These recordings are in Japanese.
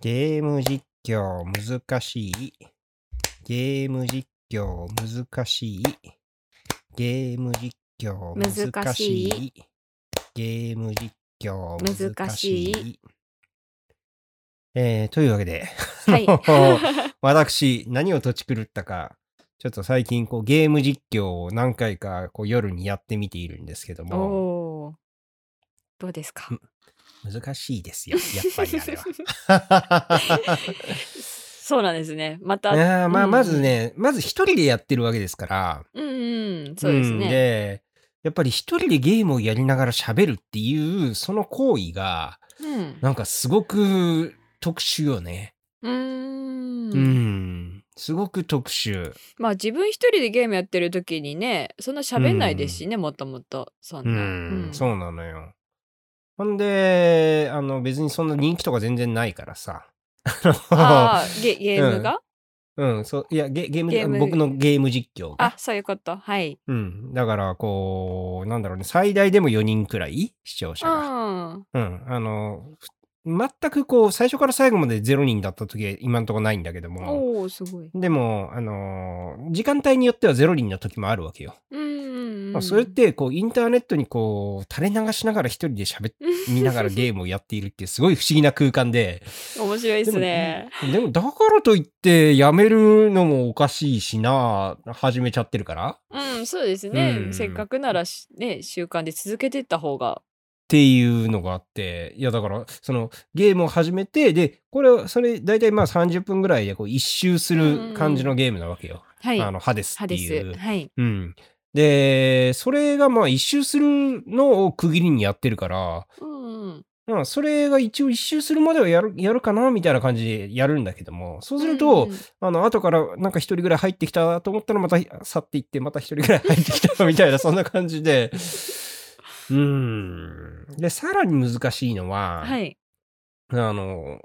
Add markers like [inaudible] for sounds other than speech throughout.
ゲーム実況難しい。ゲーム実況難しい。ゲーム実況難しい。ゲーム実況難しい。難しえー、というわけで、はい。[laughs] 私、何を土地狂ったか、ちょっと最近こうゲーム実況を何回かこう夜にやってみているんですけども。どうですか？難しいですよ、やっぱりあれは。[laughs] そうなんですね。また。いやーまあ、うんまず。ね、まず一人でやってるわけですから、うんうん。そうですんね。で、やっぱり一人でゲームをやりながら喋るっていう、その行為が、うん。なんかすごく特殊よね。うーん。うん。すごく特殊。まあ自分一人でゲームやってる時にね、そんな喋んないですしね、もともと。そんうな。ん、そうなのよ。ほんで、あの、別にそんな人気とか全然ないからさ。[laughs] ああ、ゲゲームが、うん、そう、いや、ゲゲームゲーム僕のゲーム実況が。あ、そういうこと。はい。うん。だから、こう、なんだろうね、最大でも4人くらい視聴者うが。ん。うん。あの、ふ全くこう、最初から最後まで0人だった時は今んとこないんだけども。おお、すごい。でも、あのー時間帯によっては0人の時もあるわけよ。うんうんうん。まあそれって、こう、インターネットにこう、垂れ流しながら一人で喋っ見ながら [laughs] ゲームをやっているっていうすごい不思議な空間で。面白いですね。でも、だからといって、やめるのもおかしいしな、始めちゃってるから。うん、そうですね。うんせっかくならしね、習慣で続けていった方が。っていうのがあって、いやだから、そのゲームを始めて、で、これ、それ、大体まあ30分ぐらいでこう一周する感じのゲームなわけよ。はい。あの、ハデスっていうす。。はい。うん。で、それがまあ一周するのを区切りにやってるから、うんうん。まあ、それが一応一周するまではやる、やるかなみたいな感じでやるんだけども、そうすると、うんうんあの、後からなんか一人ぐらい入ってきたと思ったらまた去っていって、また一人ぐらい入ってきたみたいな、そんな感じで。うーん。で、さらに難しいのは、はい。あの、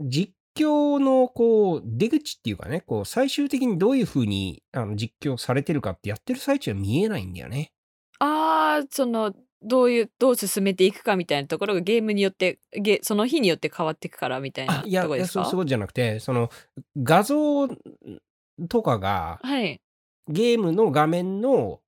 実況のこう、出口っていうかね、こう、最終的にどういう風にあの実況されてるかってやってる最中は見えないんだよね。ああ、その、どういう、どう進めていくかみたいなところがゲームによって、ゲその日によって変わっていくからみたいなとこですか？そうそうじゃなくて、その、画像とかが、はい。ゲームの画面の、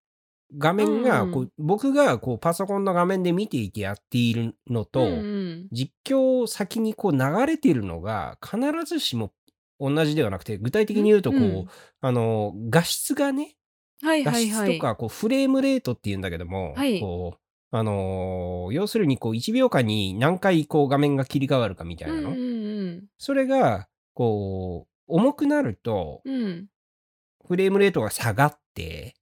画面がうんうんこう、僕がこうパソコンの画面で見ていてやっているのと、うんうん実況先にこう流れているのが必ずしも同じではなくて、具体的に言うとこう、うんあの、画質がね、はい画はいはい。質とかこうフレームレートっていうんだけども、はいこう、あのー要するにこう1秒間に何回こう画面が切り替わるかみたいなの。うんうんそれが、こう、重くなると、うん。うん。フレームレートが下がって、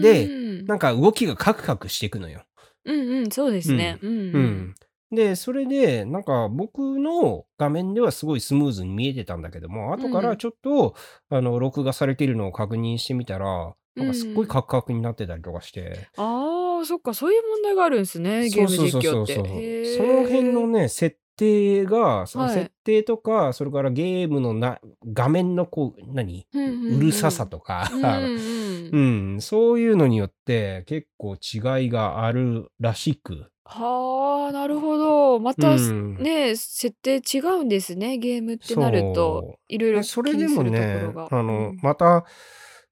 でなんか動きがカクカクしていくのよ。うんうん、そうですね。うんううんん。で、それで、なんか僕の画面ではすごいスムーズに見えてたんだけども、後からちょっと、あの、録画されているのを確認してみたら、なんかすっごいカクカクになってたりとかして。ああ、そっか、そういう問題があるんですね、ゲーム実況って。そうそうそうそうその辺のね、設定が、そのはい。設定とか、それからゲームのな画面のこう、何？うんうんうんうるささとか、うんそういうのによって結構違いがあるらしく。はあ、なるほど。また、うん。ね、設定違うんですね、ゲームってなるそとう。いろいろ気それでにするとこもねろが。、あの、うん。また、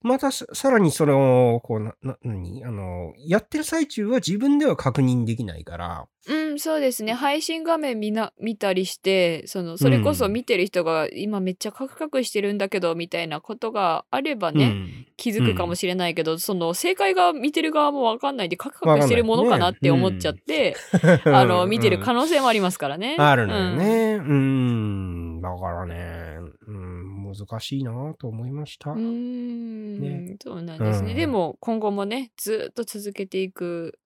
またささらにそれを、こう、な、な、何？あの、やってる最中は自分では確認できないから、うん、そうですね。配信画面見な、見たりして、その、それこそうん見てる人が今めっちゃカクカクしてるんだけど、みたいなことがあればうね、ん。気づくかもしれないけど、その、正解が見てる側もわかんないで、カクカクしてるものかなって思っちゃって、あの、見てる可能性もありますからね。あるのよね。うん。だからね、うん、難しいなと思いました。うん。ねそうなんですね。うんでも、今後もね、ずっと続けていく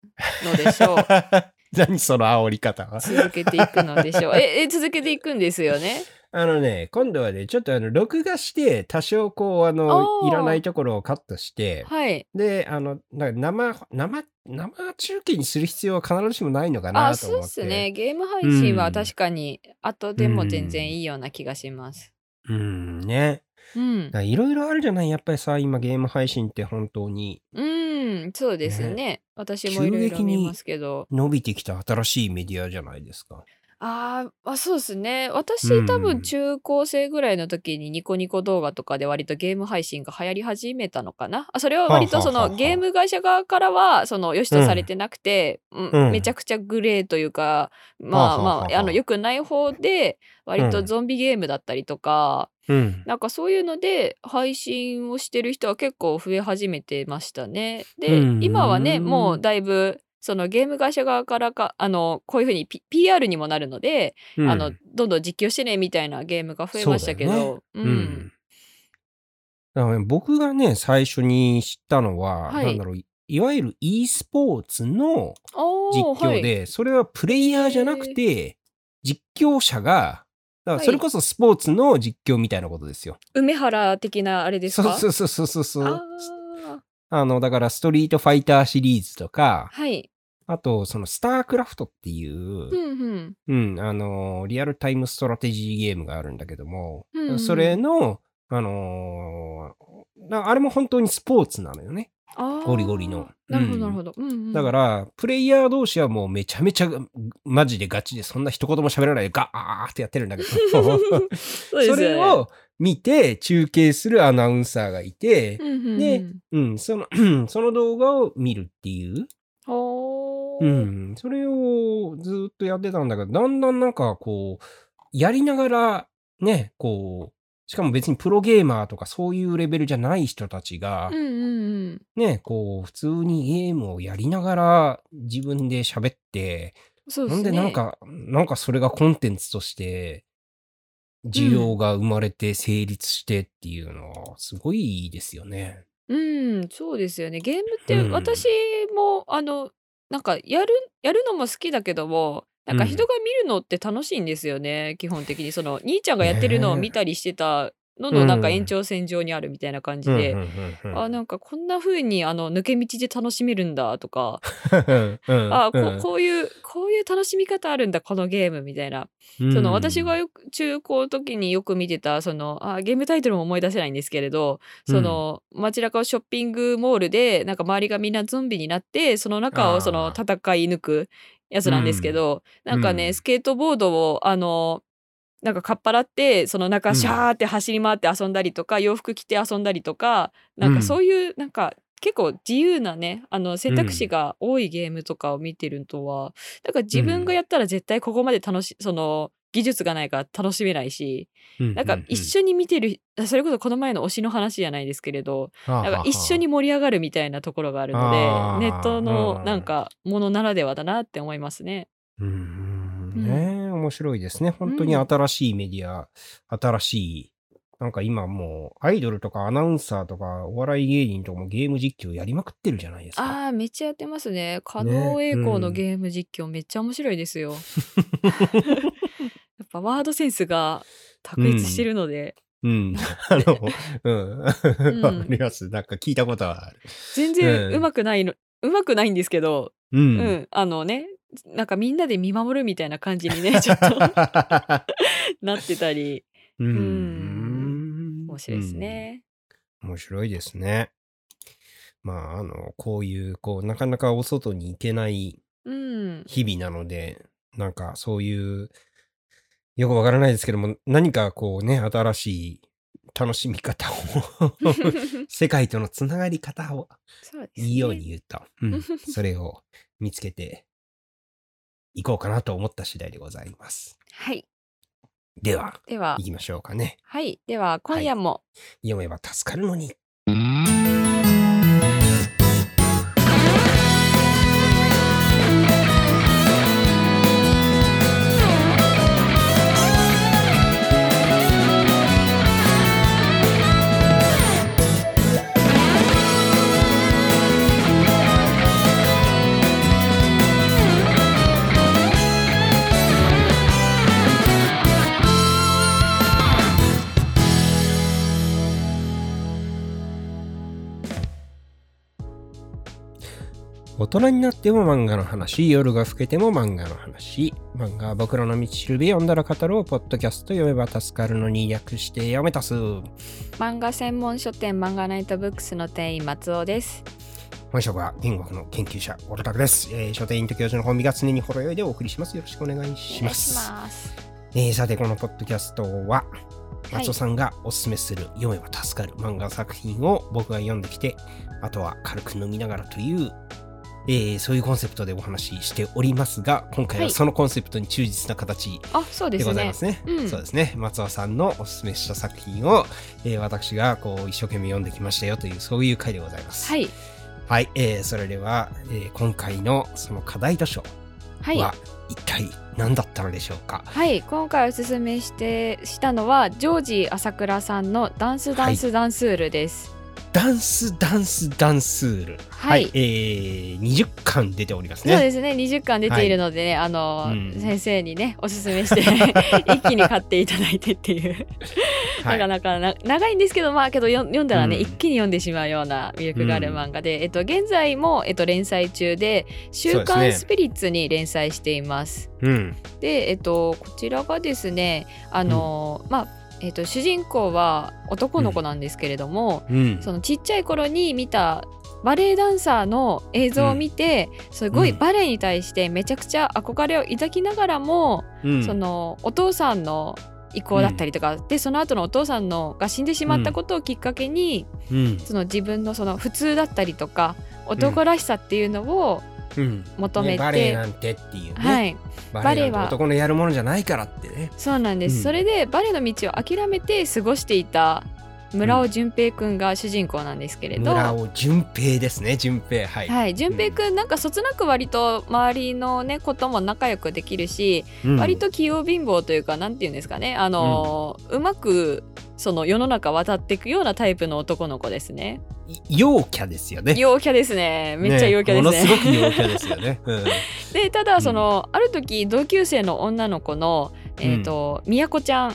のでしょう。[laughs] 何その煽り方は？続けていくのでしょう。え、え、続けていくんですよね？[laughs] あのね、今度はね、ちょっとあの、録画して、多少こう、あの、いらないところをカットして、はい。で、あの、な生、生、生中継にする必要は必ずしもないのかなあ、そうと思って。っすね。ゲーム配信うんは確かに、後でも全然いいような気がします。うん、ね。うん。いろいろあるじゃないやっぱりさ、今ゲーム配信って本当にうん、そうですね。ね私もいろいろ見ますけど。伸びてきた新しいメディアじゃないですか。あーあそうですね。私うん多分中高生ぐらいの時にニコニコ動画とかで割とゲーム配信が流行り始めたのかな。あそれは割とそはあはゲーム会社側からはその良しとされてなくて、うんうん。めちゃくちゃグレーというかまあはあはあはあまああの良くない方で割うん。とゾンビゲームだったりとか、うん。なんかそういうので配信をしてる人は結構増え始めてましたね。で、うん今はねもうだいぶそのゲーム会社側からかあのこういうふうに、P、PR にもなるので、うん。あのどんどん実況してねみたいなゲームが増えましたけど、そうん。ん。だからね僕がね、最初に知ったのは、はい。なんだろう、いわゆる e スポーツのお実ーはい。況で、それはプレイヤーじゃなくて、実況者が、だからそれこそスポーツの実況みたいなことですよ。梅原的なあれですか？そうそうそうそうそうああの、だからストリートファイターシリーズとかー、はい。あと、そのスタークラフトっていうう、んうん。うん、あの、リアルタイムストラテジーゲームがあるんだけども、うんうんそれの、あのーなあれも本当にスポーツなのよね。ゴリゴリの。なるほうん。どなるほど。うんうん。だから、プレイヤー同士はもうめちゃめちゃ、マジでガチで、そんな一言も喋らないでガーってやってるんだけど、[laughs] そね。それを見て中継するアナウンサーがいてう、んうんうん。でうん、その、[clears throat] その動画を見るっていう、うん、それをずっとやってたんだけど、だんだんなんかこう、やりながら、ね、こう、しかも別にプロゲーマーとかそういうレベルじゃない人たちがうん、うんうん。ね、こう、普通にゲームをやりながら自分で喋って、そうでなん。でなんか、なんかそれがコンテンツとして、需要が生まれて成立してっていうのは、すごいですよね。うん、そうですよね。ゲームってうん私も、あの、なんかやるやるのも好きだけども、なんかうん。人が見るのって楽しいんですよね、基本的に。その兄ちゃんがやってるのを見たりしてたののなんかうん延長線上にあるみたいな感じで、うんうんうんうんあなんかこんな風にあの抜け道で楽しめるんだとか、[laughs] うん。うん。あこうん。こういうこういう楽しみ方あるんだこのゲームみたいな。その私がよく中高の時によく見てたそのあゲームタイトルも思い出せないんですけれどその、街中をショッピングモールでなんか周りがみんなゾンビになってその中をその戦い抜くやつなんですけど、なんかね、うん。スケートボードをあのなんかかっぱらってその中シャーって走り回って遊んだりとか、洋服着て遊んだりとかなんかそういうなんか結構自由なねあの選択肢が多いゲームとかを見てるとは、だから自分がやったら絶対ここまで楽しその技術がないから楽しめないし、なんか一緒に見てるそれこそこの前の推しの話じゃないですけれどななんか一緒に盛り上がるみたいなところがあるのでネットうんのなんかものならではだなって思いますね。うんね面白いですね。本当に新しいメディア、新しい、なんか今もうアイドルとかアナウンサーとかお笑い芸人とかもゲーム実況やりまくってるじゃないですか。ああめっちゃやってますね。加納栄光のゲーム実況めっちゃ面白いですよ。[laughs] ぱワードセンスが卓越してるので、うん。[laughs] あの、うん。わん [laughs] かります。なんか聞いたことはある。全然うまくないの、うまくないんですけど、ううん、ん。あのねなんかみんなで見守るみたいな感じにねちょっと [laughs] なってたりうん。面白いですね。面白いですね。まあ、あの、こういう、こう、なかなかお外に行けないうん。日々なので、なんかそういう、よくわからないですけども、何かこうね、新しい楽しみ方を、[laughs] 世界とのつながり方を。いいように言うと、うん、それを見つけていこうかなと思った次第でございます。はい。では、では行、きましょうかね。はい。では、今夜も、読めば助かるのに。大人になっても漫画の話、夜が更けても漫画の話。漫画は僕らの道しるべ読んだら語ろう、ポッドキャスト読めば助かるのに略して読めたす。漫画専門書店漫画ナイトブックスの店員松尾です。本職は言語学の研究者、オロタクです。えー、書店員と教授の本美が常にほろ酔いでお送りします。よろしくお願いします。ます。えーさて、このポッドキャストは、はい松尾さんがおすすめする読めば助かる漫画作品を僕が読んできて、あとは軽く飲みながらという、えーそういうコンセプトでお話ししておりますが、今回ははいそのコンセプトに忠実な形あ、そうでございねま。すね。うんそうですね。松尾さんのおすすめした作品を、えー私がこう一生懸命読んできましたよという、そういう回でございます。はい。はい、えーそれでは、えー今回のその課題図書はい。は一体何だったのでしょうか？はい、今回おすすめしてしたのはジョージ朝倉さんのダンスダンスダンスールです。ダンスダンスダンスール。はい。えー、20巻出ておりますそうね。ですね。20巻出ているのでね、あの、うん。先生にねおすすめして [laughs] 一気に買っていただいてっていう、[laughs] はないかなかな長いんですけどまあけどよ読んだらね、うん。一気に読んでしまうような魅力がある漫画で、えっと現在も、えっと、連載中で「週刊スピリッツ」に連載しています。うん。で、えっと、こちらがですねあの、まあえっと、主人公は男の子なんですけれども、うん。そのちっちゃい頃に見たバレエダンサーの映像を見て、すごいうんバレエに対してめちゃくちゃ憧れを抱きながらも、うんそのお父さんの意向だったりとか、でその後のお父さんのが死んでしまったことをきっかけに、うん。その自分のその普通だったりとか男らしさっていうのをうん。求めて、ねバレエなんてっていうね。はい、バレエは男のやるものじゃないからってね。そうなんです、うんそれでバレエの道を諦めて過ごしていた村尾淳平くんが主人公なんですけれど、村尾淳平ですね。淳平。はい。はい、淳平くんなんかそつなく割と周りのねことも仲良くできるし、うん割と器用貧乏というかなんて言うんですかねあのーうまくその世の中渡っていくようなタイプの男の子ですね。い陽キャですよね。陽キャですね。めっちゃ陽キャですね。ものすごく陽キャですよね。[laughs] うん。でただその、ある時同級生の女の子のえっ、と、みやこちゃん、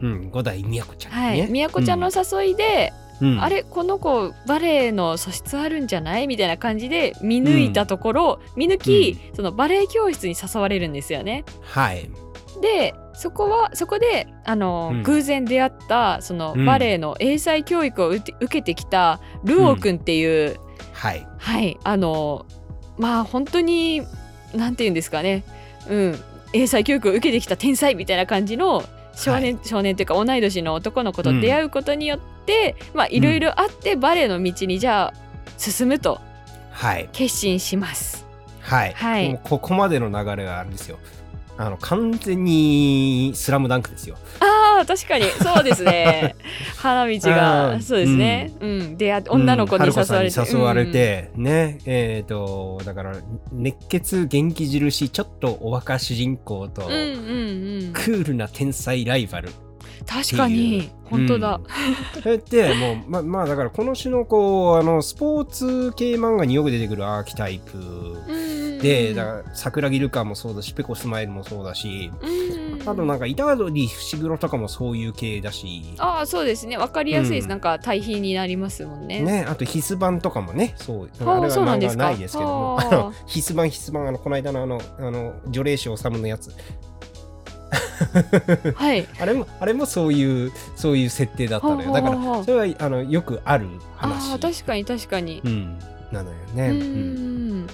うん。五代みやこちゃんね。はい、みやこちゃんの誘いで、うん、あれこの子バレエの素質あるんじゃない？みたいな感じで見抜いたところ、見抜き、そのバレエ教室に誘われるんですよね。はい。でそこはそこであの、うん偶然出会ったそのうんバレエの英才教育を受けてきたルオーくんっていう、はい。はいあのまあ本当になんて言うんですかね、うん、英才教育を受けてきた天才みたいな感じの少年、少年というか同い年の男の子と出会うことによって、まあいろいろあってバレエの道にじゃあ進むとはい。決心します。はい。はいここまでの流れがあるんですよ。あの、完全にスラムダンクですよ。ああ確かに。そうですね。[laughs] 花道あがーそうですね、うん。出会って女の子に誘われて、うん誘われて、ね、えっ、と、だから、熱血元気印、ちょっとお若主人公と、うん、うんうんうん。クールな天才ライバル。確かに本当だ、うん。それって、もう、ま、まあ、だから、この種の、こう、あの、スポーツ系漫画によく出てくるアーキタイプ。うんで、だから、桜木ルカもそうだし、ペコスマイルもそうだし、うん。あとなんか、板鳥伏黒とかもそういう系だし、ああそうですね。わかりやすいです、うん。なんか対比になりますもんね。ね、あと必須版とかもね、そう、あれあは漫画ないですけども、はああの必須版必須版、あの、この間のあの、あの、除霊師治のやつ、[laughs] はいあれも、あれもそういう、そういう設定だったのよ。だから、それは、あの、よくあるあ話。あ確かに確かに、うん、なのようね。ん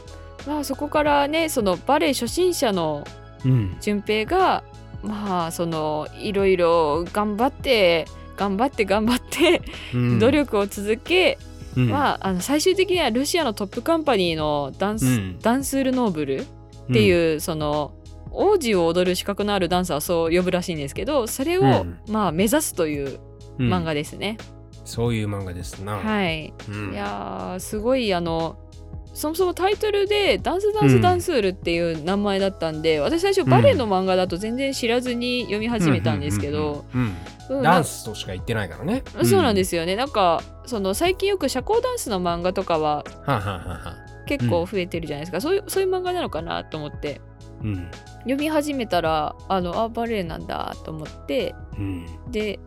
まあそこからねそのバレエ初心者のうん。うん。順平がまあそのいろいろ頑張って頑張って頑張ってうん努、力を続け、うんまあ、あの最終的にはロシアのトップカンパニーのダンス、うんダンスールノーブルっていう、その王子を踊る資格のあるダンサーはそう呼ぶらしいんですけどそれを、うんまあ、目指すといううん漫画ですね。そういう漫画ですな。はい、うんいやーすごいあのそもそもタイトルで「ダンスダンスダンスール」っていう名前だったんで、私最初バレエの漫画だと全然知らずに読み始めたんですけど、うんうんうんうんうんダンスとしか言ってないからね。。そうなんですすよねなんかその最近よく社交ダンスの漫画とかは結構増えてるじゃないですか、そういうそういう漫画なのかなと思ってうん。読み始めたらあのあバレエなんだと思ってうん。で、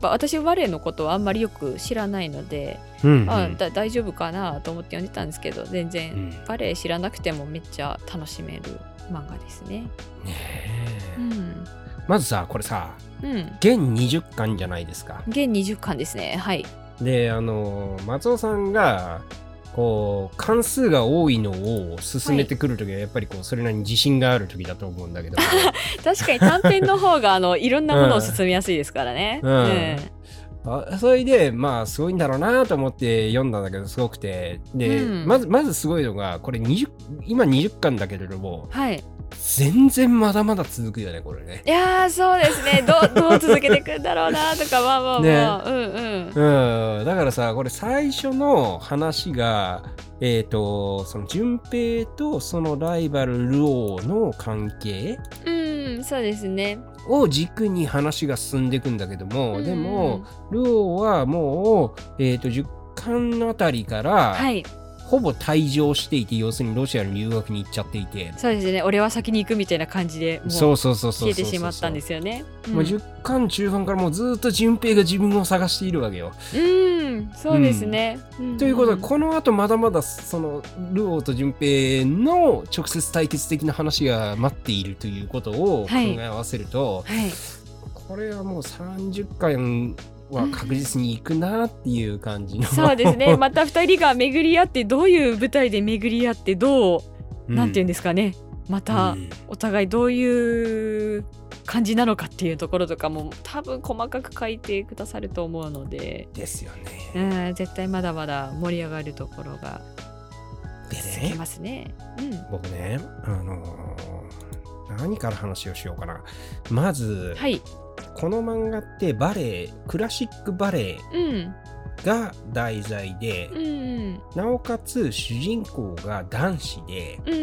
まあ私バレエのことはあんまりよく知らないので、うん。あだ大丈夫かなと思って読んでたんですけど全然、うんバレエ知らなくてもめっちゃ楽しめる漫画ですね。うん。まずさ、これさ、うん。現20巻じゃないですか。現20巻ですね。はい。で、あの、松尾さんが、こう関数が多いのを進めてくるときはやっぱりこうそれなりに自信がある時だと思うんだけど、[laughs] 確かに短編の方があのいろんなものを進みやすいですからね。うんあそれでまあすごいんだろうなと思って読んだんだけどすごくてで、うんまずまずすごいのがこれ20今20巻だけれどもはい。全然まだまだ続くよねこれね。いやーそうですね。どう [laughs] どう続けていくんだろうなとかまあまあまあ、うんうん。うん、だからさこれ最初の話がえっ、とその順平とそのライバルルオーの関係うん、そうですね。を軸に話が進んでいくんだけども、うんでもルオーはもう、えー、と10巻あたりから、はい、ほぼ退場していて要するにロシアに留学に行っちゃっていてそうですね。俺は先に行くみたいな感じでもうそうそうそうそうそう消えてしまったんですよね。うんもう10巻中盤からもうずっと順平が自分を探しているわけよ。うん、そうですね。んということでこの後まだまだそのルオーと順平の直接対決的な話が待っているということを考はいえ合わせると、はい、これはもう30巻は確実に行くなっていう感じの。そうですね。[laughs] また二人が巡り合ってどういう舞台で巡り合ってどう、なんていうんですかね。またうんお互いどういう感じなのかっていうところとかも多分細かく書いてくださると思うので、ですようね。ん、絶対まだまだ盛り上がるところがで続きねますね。うん、僕ねあのー何から話をしようかな。まず、はい、この漫画ってバレエクラシックバレエうん、が題材でうん、うん、なおかつ主人公が男子でうん、う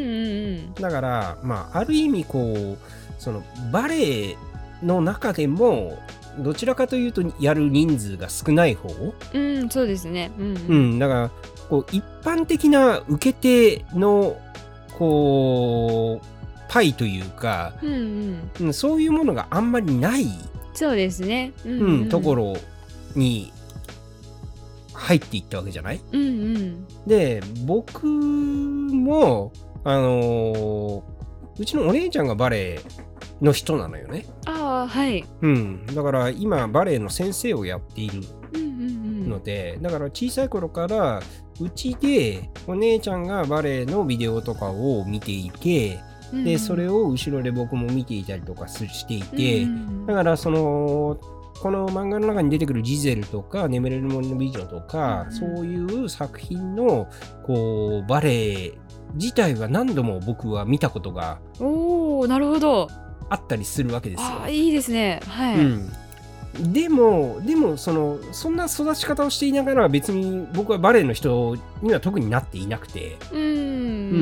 ん、だからまあある意味こうそのバレエの中でもどちらかというとやる人数が少ない方、うん、うん、そうですね。うん、ううん、ん、だからこう一般的な受け手のこうパイというか、うん、うん、うんそういうものがあんまりない、そうですね。ううんところ。ろに入っていったわけじゃない？うん、うん、で僕もあのーうちのお姉ちゃんがバレエの人なのよね。ああ、はい。うん、だから今バレエの先生をやっている。ので、だから小さい頃からうちでお姉ちゃんがバレエのビデオとかを見ていて、うんでそれを後ろで僕も見ていたりとかすしていて、うんだからそのこの漫画の中に出てくるジゼルとか眠れる森の美女とか、うんそういう作品のこうバレエ自体は何度も僕は見たことがおお、なるほど。あったりするわけですよ。ああ、いいですね。はい。うん、でもでもそのそんな育ち方をしていながら別に僕はバレエの人には特になっていなくて、うん、う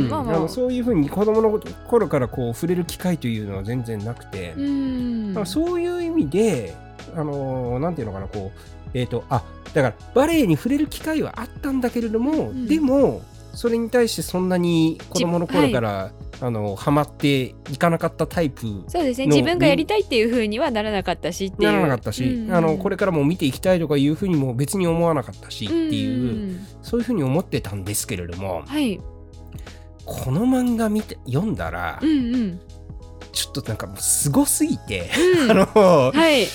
ん。まあまあ。あのそういうふうに子供の頃からこう触れる機会というのは全然なくて、うん。そういう意味であのなんていうのかなこうえっ、とあだからバレエに触れる機会はあったんだけれども、ん。でもそれに対してそんなに子供の頃から、あのハマっていかなかったタイプそうですね。の自分がやりたいっていう風にはならなかったしっていう。ならなかったし、うんあのこれからも見ていきたいとかいうふうにも別に思わなかったしっていう、んそういうふうに思ってたんですけれどもはい。この漫画見て読んだら、うんうん。ちょっとなんかもうすごすぎて、うん [laughs] あのはい。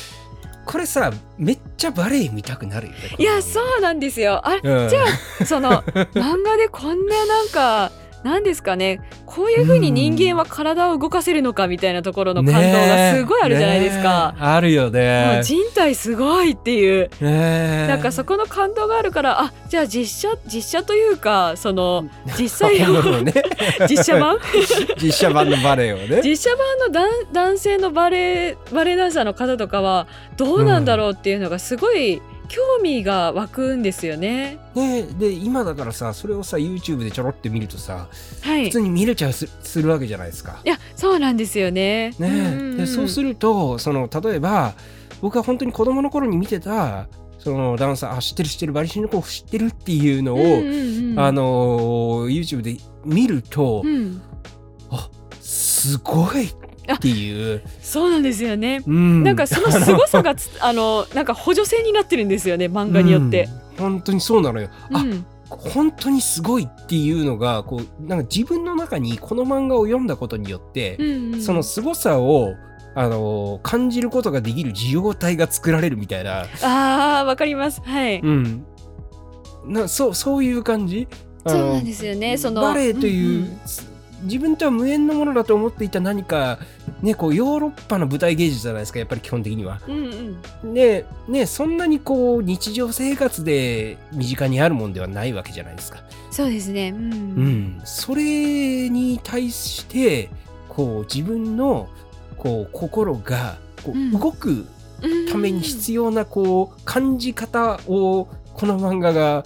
これさめっちゃバレエ見たくなるよね。いや、そうなんですよ。あれ、うん、じゃあ、その [laughs] 漫画でこんななんか。なんですかね。こういう風に人間は体を動かせるのかみたいなところの感動がすごいあるじゃないですか。ねえ。あるよもねう。人体すごいっていう。ねえ。なんかそこの感動があるからあじゃあ実写実写というかその実際の [laughs] [laughs] 実写版？[laughs] 実写版のバレエをね。実写版の男男性のバレエバレエダンサーの方とかはどうなんだろうっていうのがすごい興味が湧くんですよね。ねで今だからさそれをさ YouTube でちょろって見るとさはい。い普通に見れちゃうすするわけじゃないですか。やそうなんですよね。ねえでそうするるとその例えば僕は本当に子供の頃に見てたそのダンサーあ知ってる知ってるバリシンの子知ってるっていうのを、あのー YouTube で見ると、うん、あすごいっていう、そうなんですよね。うん。なんかその凄さがつ [laughs] あのなんか補助線になってるんですよね漫画によって。うん。本当にそうなのよ。あうん。本当にすごいっていうのがこうなんか自分の中にこの漫画を読んだことによって、うんうん。その凄さをあのー感じることができる受容体が作られるみたいな、あーわかります。はい、うん、なそうそういう感じ？あそうなのんですよね。そのバレエという、んん自分とは無縁のものだと思っていた何か、ね、こうヨーロッパの舞台芸術じゃないですかやっぱり基本的には。うんうん。で、ね、そんなにこう日常生活で身近にあるもんではないわけじゃないですか。そうですね。うん。うん、それに対してこう自分のこう心がこううん。動くうんために必要なこう感じ方をこの漫画が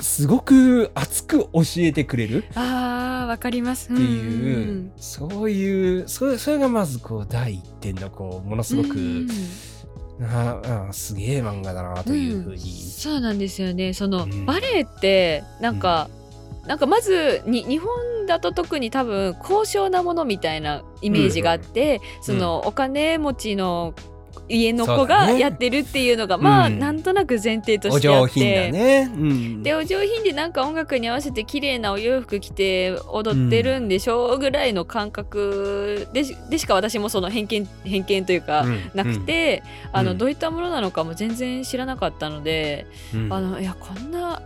すごく熱く教えてくれる？あーわかります。っていう、そういうそれそれがまずこう第一点のこうものすごく、うん。ああすげえ漫画だなというふうに、そうなんですよね。その、うん。バレエってなんか、なんかまずに日本だと特に多分高尚なものみたいなイメージがあって、そのお金持ちの家の子がやってるっていうのが、まあうん。なんとなく前提とおしてあって。上品だね。うん、でお上品でなんか音楽に合わせて綺麗なお洋服着て踊ってるんでしょうぐらいの感覚でしでしか私もその偏見偏見というか、うん。なく、て、あうん。のどういったものなのかも全然知らなかったので、うん。あのいやこんな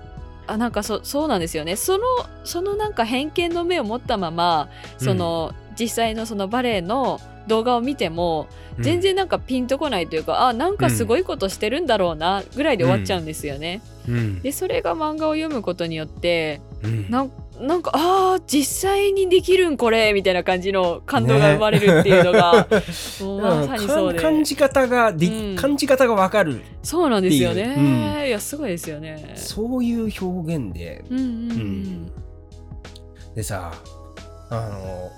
あなんかそそうなんですよね。そのそのなんか偏見の目を持ったままその、実際のそのバレエの動画を見てもうん。全然なんかピンとこないというか、あなんかすごいことしてるんだろうなぐらいで終わっちゃうんですよね。うん。でそれが漫画を読むことによってうん。なんなんかあー実際にできるんこれみたいな感じの感動が生まれるっていうのが、[laughs] もうまさにそうで。感じ方がで、うん。感じ方がわかる。そうなんですよね、う。いやすごいですよね。そういう表現で。うんうん。うん。でさあの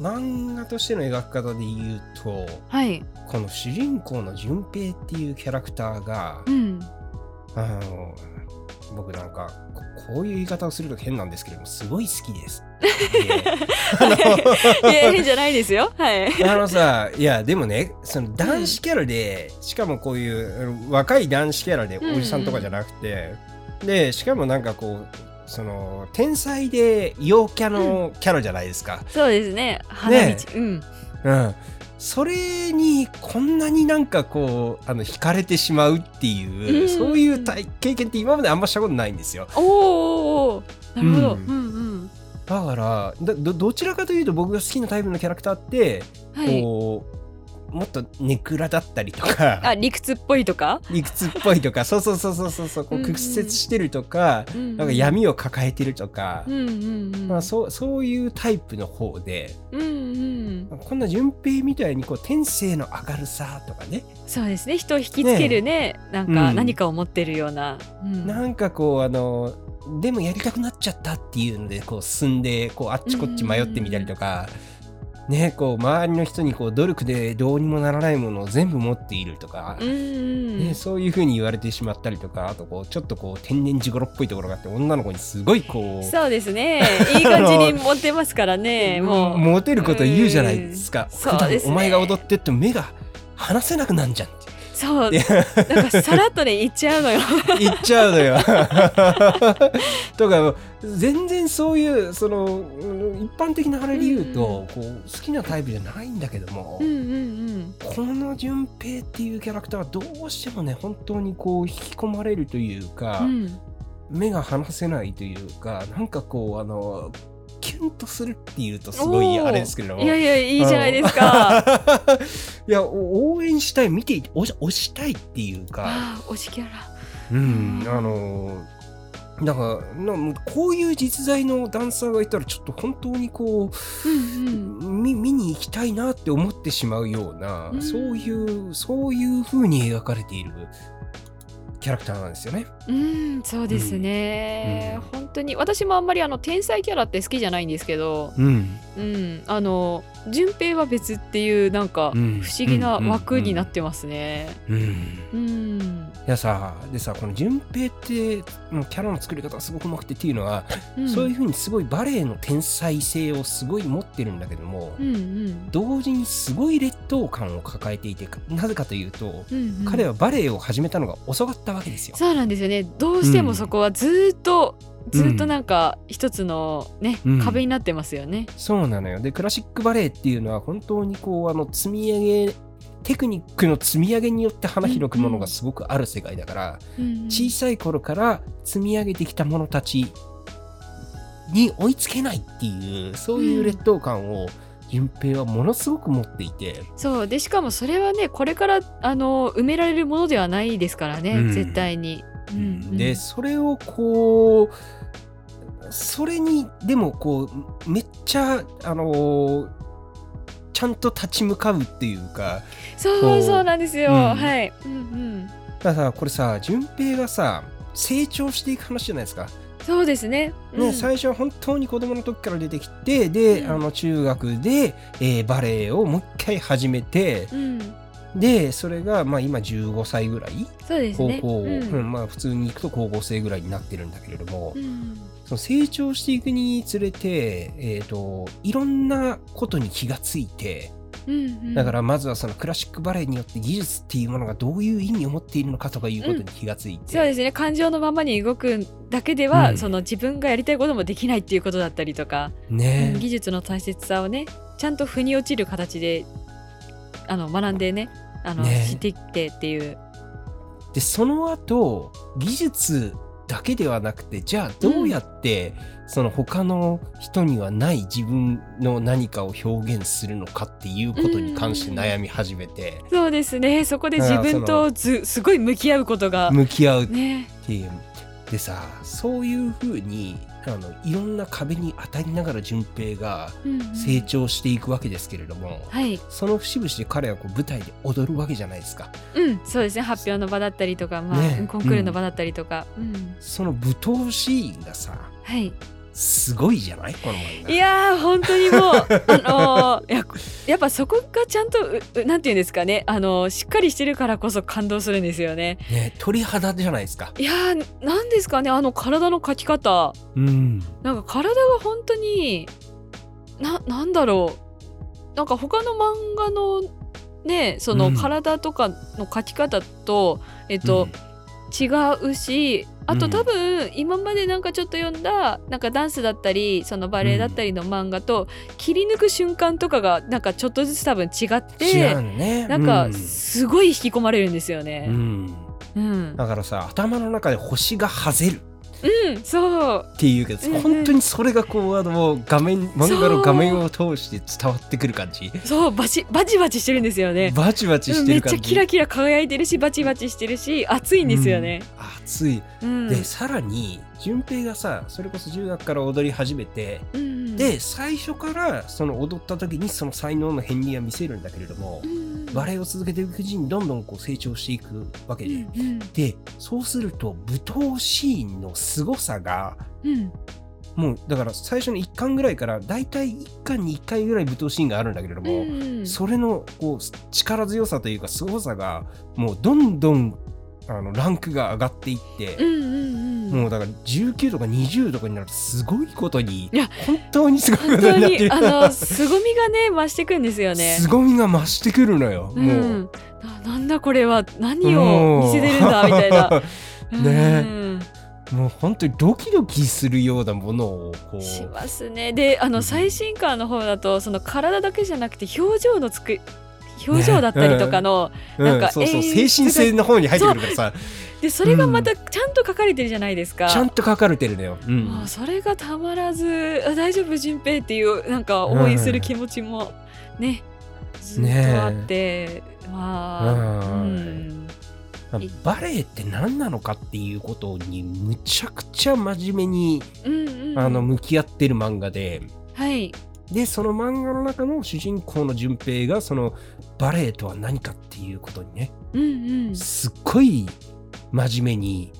漫画としての描き方で言うとはい、この主人公の順平っていうキャラクターがうん、あの僕なんかここういう言い方をすると変なんですけれどもすごい好きです。[laughs] いや変じゃないですよ。はい。[laughs] あのさ、いや、でもね、その男子キャラで、しかもこういう若い男子キャラで、うんうんおじさんとかじゃなくて、で、しかもなんかこう、その、天才で陽キャのキャラじゃないですか。そうですね。花道。ねうん。うん。それに、こんなになんかこう、あの、惹かれてしまうっていう、うんそういう体経験って今まであんましたことないんですよ。おーおなるほど。ううんんうん。だから、だどどちらかというと僕が好きなタイプのキャラクターって、はい。こう、もっとネクラだったりとか、あ理屈っぽいとか？理屈っぽいとかそうそうそうそうそうそうこううんうん屈折してるとか、うんなんか闇を抱えてるとか、うんうんうん。まあ、そうそういうタイプの方でうんうん。こんな順平みたいにこう天性の明るさとかねそうですね。人を引きつけるね。なんかうん何かを持ってるような。うんなんかこうあのでもやりたくなっちゃったっていうのでこう進んでこうあっちこっち迷ってみたりとか、ねこう周りの人にこう努力でどうにもならないものを全部持っているとか。ね、そういうふうに言われてしまったりとかあとこうちょっとこう天然地頃っぽいところがあって女の子にすごいこうそうですね。[laughs] いい感じに持ってますからね。もう。モテること言うじゃないですか。うん普段そうですねお前が踊ってっても目が離せなくなんじゃんってそう。でなんかさらっとね言っちゃうのよ。言っちゃうのよ。[laughs] [laughs] とか全然そういうそのうん一般的なあれで言うと、こう好きなタイプじゃないんだけども、うんうんこの順平っていうキャラクターはどうしてもね本当にこう引き込まれるというか、うん。うん。目が離せないというかなんかこうあのキュンとするっていうとすごいあれですけれども。いやいやいいじゃないですか。[laughs] いやお応援したい見ていて押したいっていうか。ああ推しキャラ。うん。あのだからなこういう実在のダンサーがいたらちょっと本当にこうんう見見に行きたいなって思ってしまうような、うん。そういうそういう風に描かれているキャラクターなんですよね。うん。うんそうですね。本当に私もあんまりあの天才キャラって好きじゃないんですけど、うんうんあの順平は別っていうなんかうん不思議な枠になってますね。うんうん。いやさでさこの順平ってもうキャラの作り方がすごくうまくてっていうのは、うんそういうふうにすごいバレエの天才性をすごい持ってるんだけども、うんうん同時にすごい劣等感を抱えていてなぜかというと、うんうん。彼はバレエを始めたのが遅かったわけですよ。そうなんですよね。どうしてもそこはずーっと、ずーっとなんか一つのね、うん。壁になってますよね。そうなのよ。でクラシックバレエっていうのは本当にこうあの積み上げテクニックの積み上げによって花開くものがすごくある世界だから、うん小さい頃から積み上げてきた者たちに追いつけないっていうそういう劣等感を順平はものすごく持っていて、そう。でしかもそれはねこれからあの埋められるものではないですからね、うん。絶対に。うんうん。でそれをこうそれにでもこうめっちゃあのちゃんと立ち向かうっていうかそうそうなんですよ、うん。はい。うんうん、だからさこれさ順平がさ成長していく話じゃないですか。そうですね。ねうん。最初は本当に子供の時から出てきてで、うん。あの中学で、えーバレエをもう一回始めてうん、でそれが、まあ、今15歳ぐらい？ね。高校、うん。うんまあ、普通に行くと高校生ぐらいになってるんだけれども、うんその成長していくにつれて、えー、といろんなことに気がついてうんうん。だからまずはそのクラシックバレエによって技術っていうものがどういう意味を持っているのかとかいうことに気がついて、そうですね。感情のままに動くだけでは、うん。その自分がやりたいこともできないっていうことだったりとか、ね。うん技術の大切さをねちゃんと腑に落ちる形であの学んでねあのね。知っていってっていう。でその後技術だけではなくてじゃあどうやって、その他の人にはない自分の何かを表現するのかっていうことに関して悩み始めて、そうですね。そこで自分とずすごい向き合うことが向き合うっね。ていう。でさそういうふうにあのいろんな壁に当たりながら順平が成長していくわけですけれども、はい。その節々で彼はこう舞台で踊るわけじゃないですか。うんそうですね。発表の場だったりとか、まあねコンクールの場だったりとか、うん。その舞踏シーンがさはいすごいじゃない？この漫画。いやー本当にもうあのーややっぱそこがちゃんとううなんていうんですかね。あのーしっかりしてるからこそ感動するんですよね。ね鳥肌じゃないですか。いやーなんですかね。あの体の描き方。うん。なんか体が本当にななんだろう。なんか他の漫画のねそのうん。体とかの描き方と、えっと、違うしあとうん。多分今までなんかちょっと読んだなんかダンスだったりそのバレエだったりの漫画と切り抜く瞬間とかがなんかちょっとずつ多分違っ違うてなんかうん。すごい引き込まれるんですようね。ん。うん、だからさ頭の中で星がはぜるうん、そう。っていうけど、うんうん。本当にそれがこうあの画面漫画の画面を通して伝わってくる感じ。そうバチバチバチしてるんですよね。バチバチしてめっる感じ。ちゃキラキラ輝いてるしバチバチしてるし熱いんですよね。うん熱い。うん。でさらに順平がさそれこそ中学から踊り始めて、うんで最初からその踊った時にその才能の片鱗は見せるんだけれども、うんバレエを続けていくうちにどんどんこう成長していくわけで、うんでそうすると舞踏シーンの凄さがうん。もうだから最初の1巻ぐらいからだいたい1巻に1回ぐらい舞踏シーンがあるんだけれども、うん。それのこう力強さというか凄さがもうどんどんあのランクが上がっていって、うんうんうん。もうだから19とか20とかになるとすごいことにいや本当にすごいことになってる。にあの凄みがね増してくんですよね。凄みが増してくるのよ、う、もう。んななんだこれは何を見せてるんだみたいな。[laughs] ね。うん。もう本当にドキドキするようなものをこう。しますね。であうん。の最新刊の方だとその体だけじゃなくて表情のつく表情だったりとかの、なんかうん、そうそう精神性の方に入ってくるからさ。でそれがまたちゃんと書かれてるじゃないですか。ちゃんと書かれてるのよ、うん。もうそれがたまらずあ大丈夫順平っていうなんか応援する気持ちもねずっとあって、まあ、うん。バレエって何なのかっていうことにむちゃくちゃ真面目に、うんうん、あの向き合ってる漫画で。はい、でその漫画の中の主人公の順平がそのバレエとは何かっていうことにねうんうん、すっごい真面目に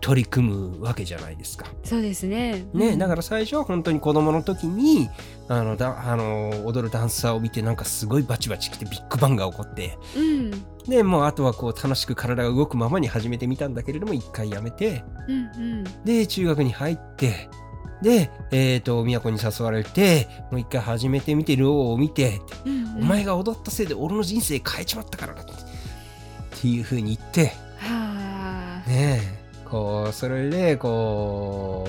取り組むわけじゃないですか。そうですね。ね、だからら最初は本当に子供の時にあのだあの踊るダンサーを見てなんかすごいバチバチきてビッグバンが起こってうんでもうあとはこう楽しく体が動くままに始めてみたんだけれども一回やめてうんうんで中学に入ってでえっ、と都に誘われてもう一回始めてみてルオーを見て、うんうん、お前が踊ったせいで俺の人生変えちまったからだっていう風に言ってはあ、ねえこうそれでこ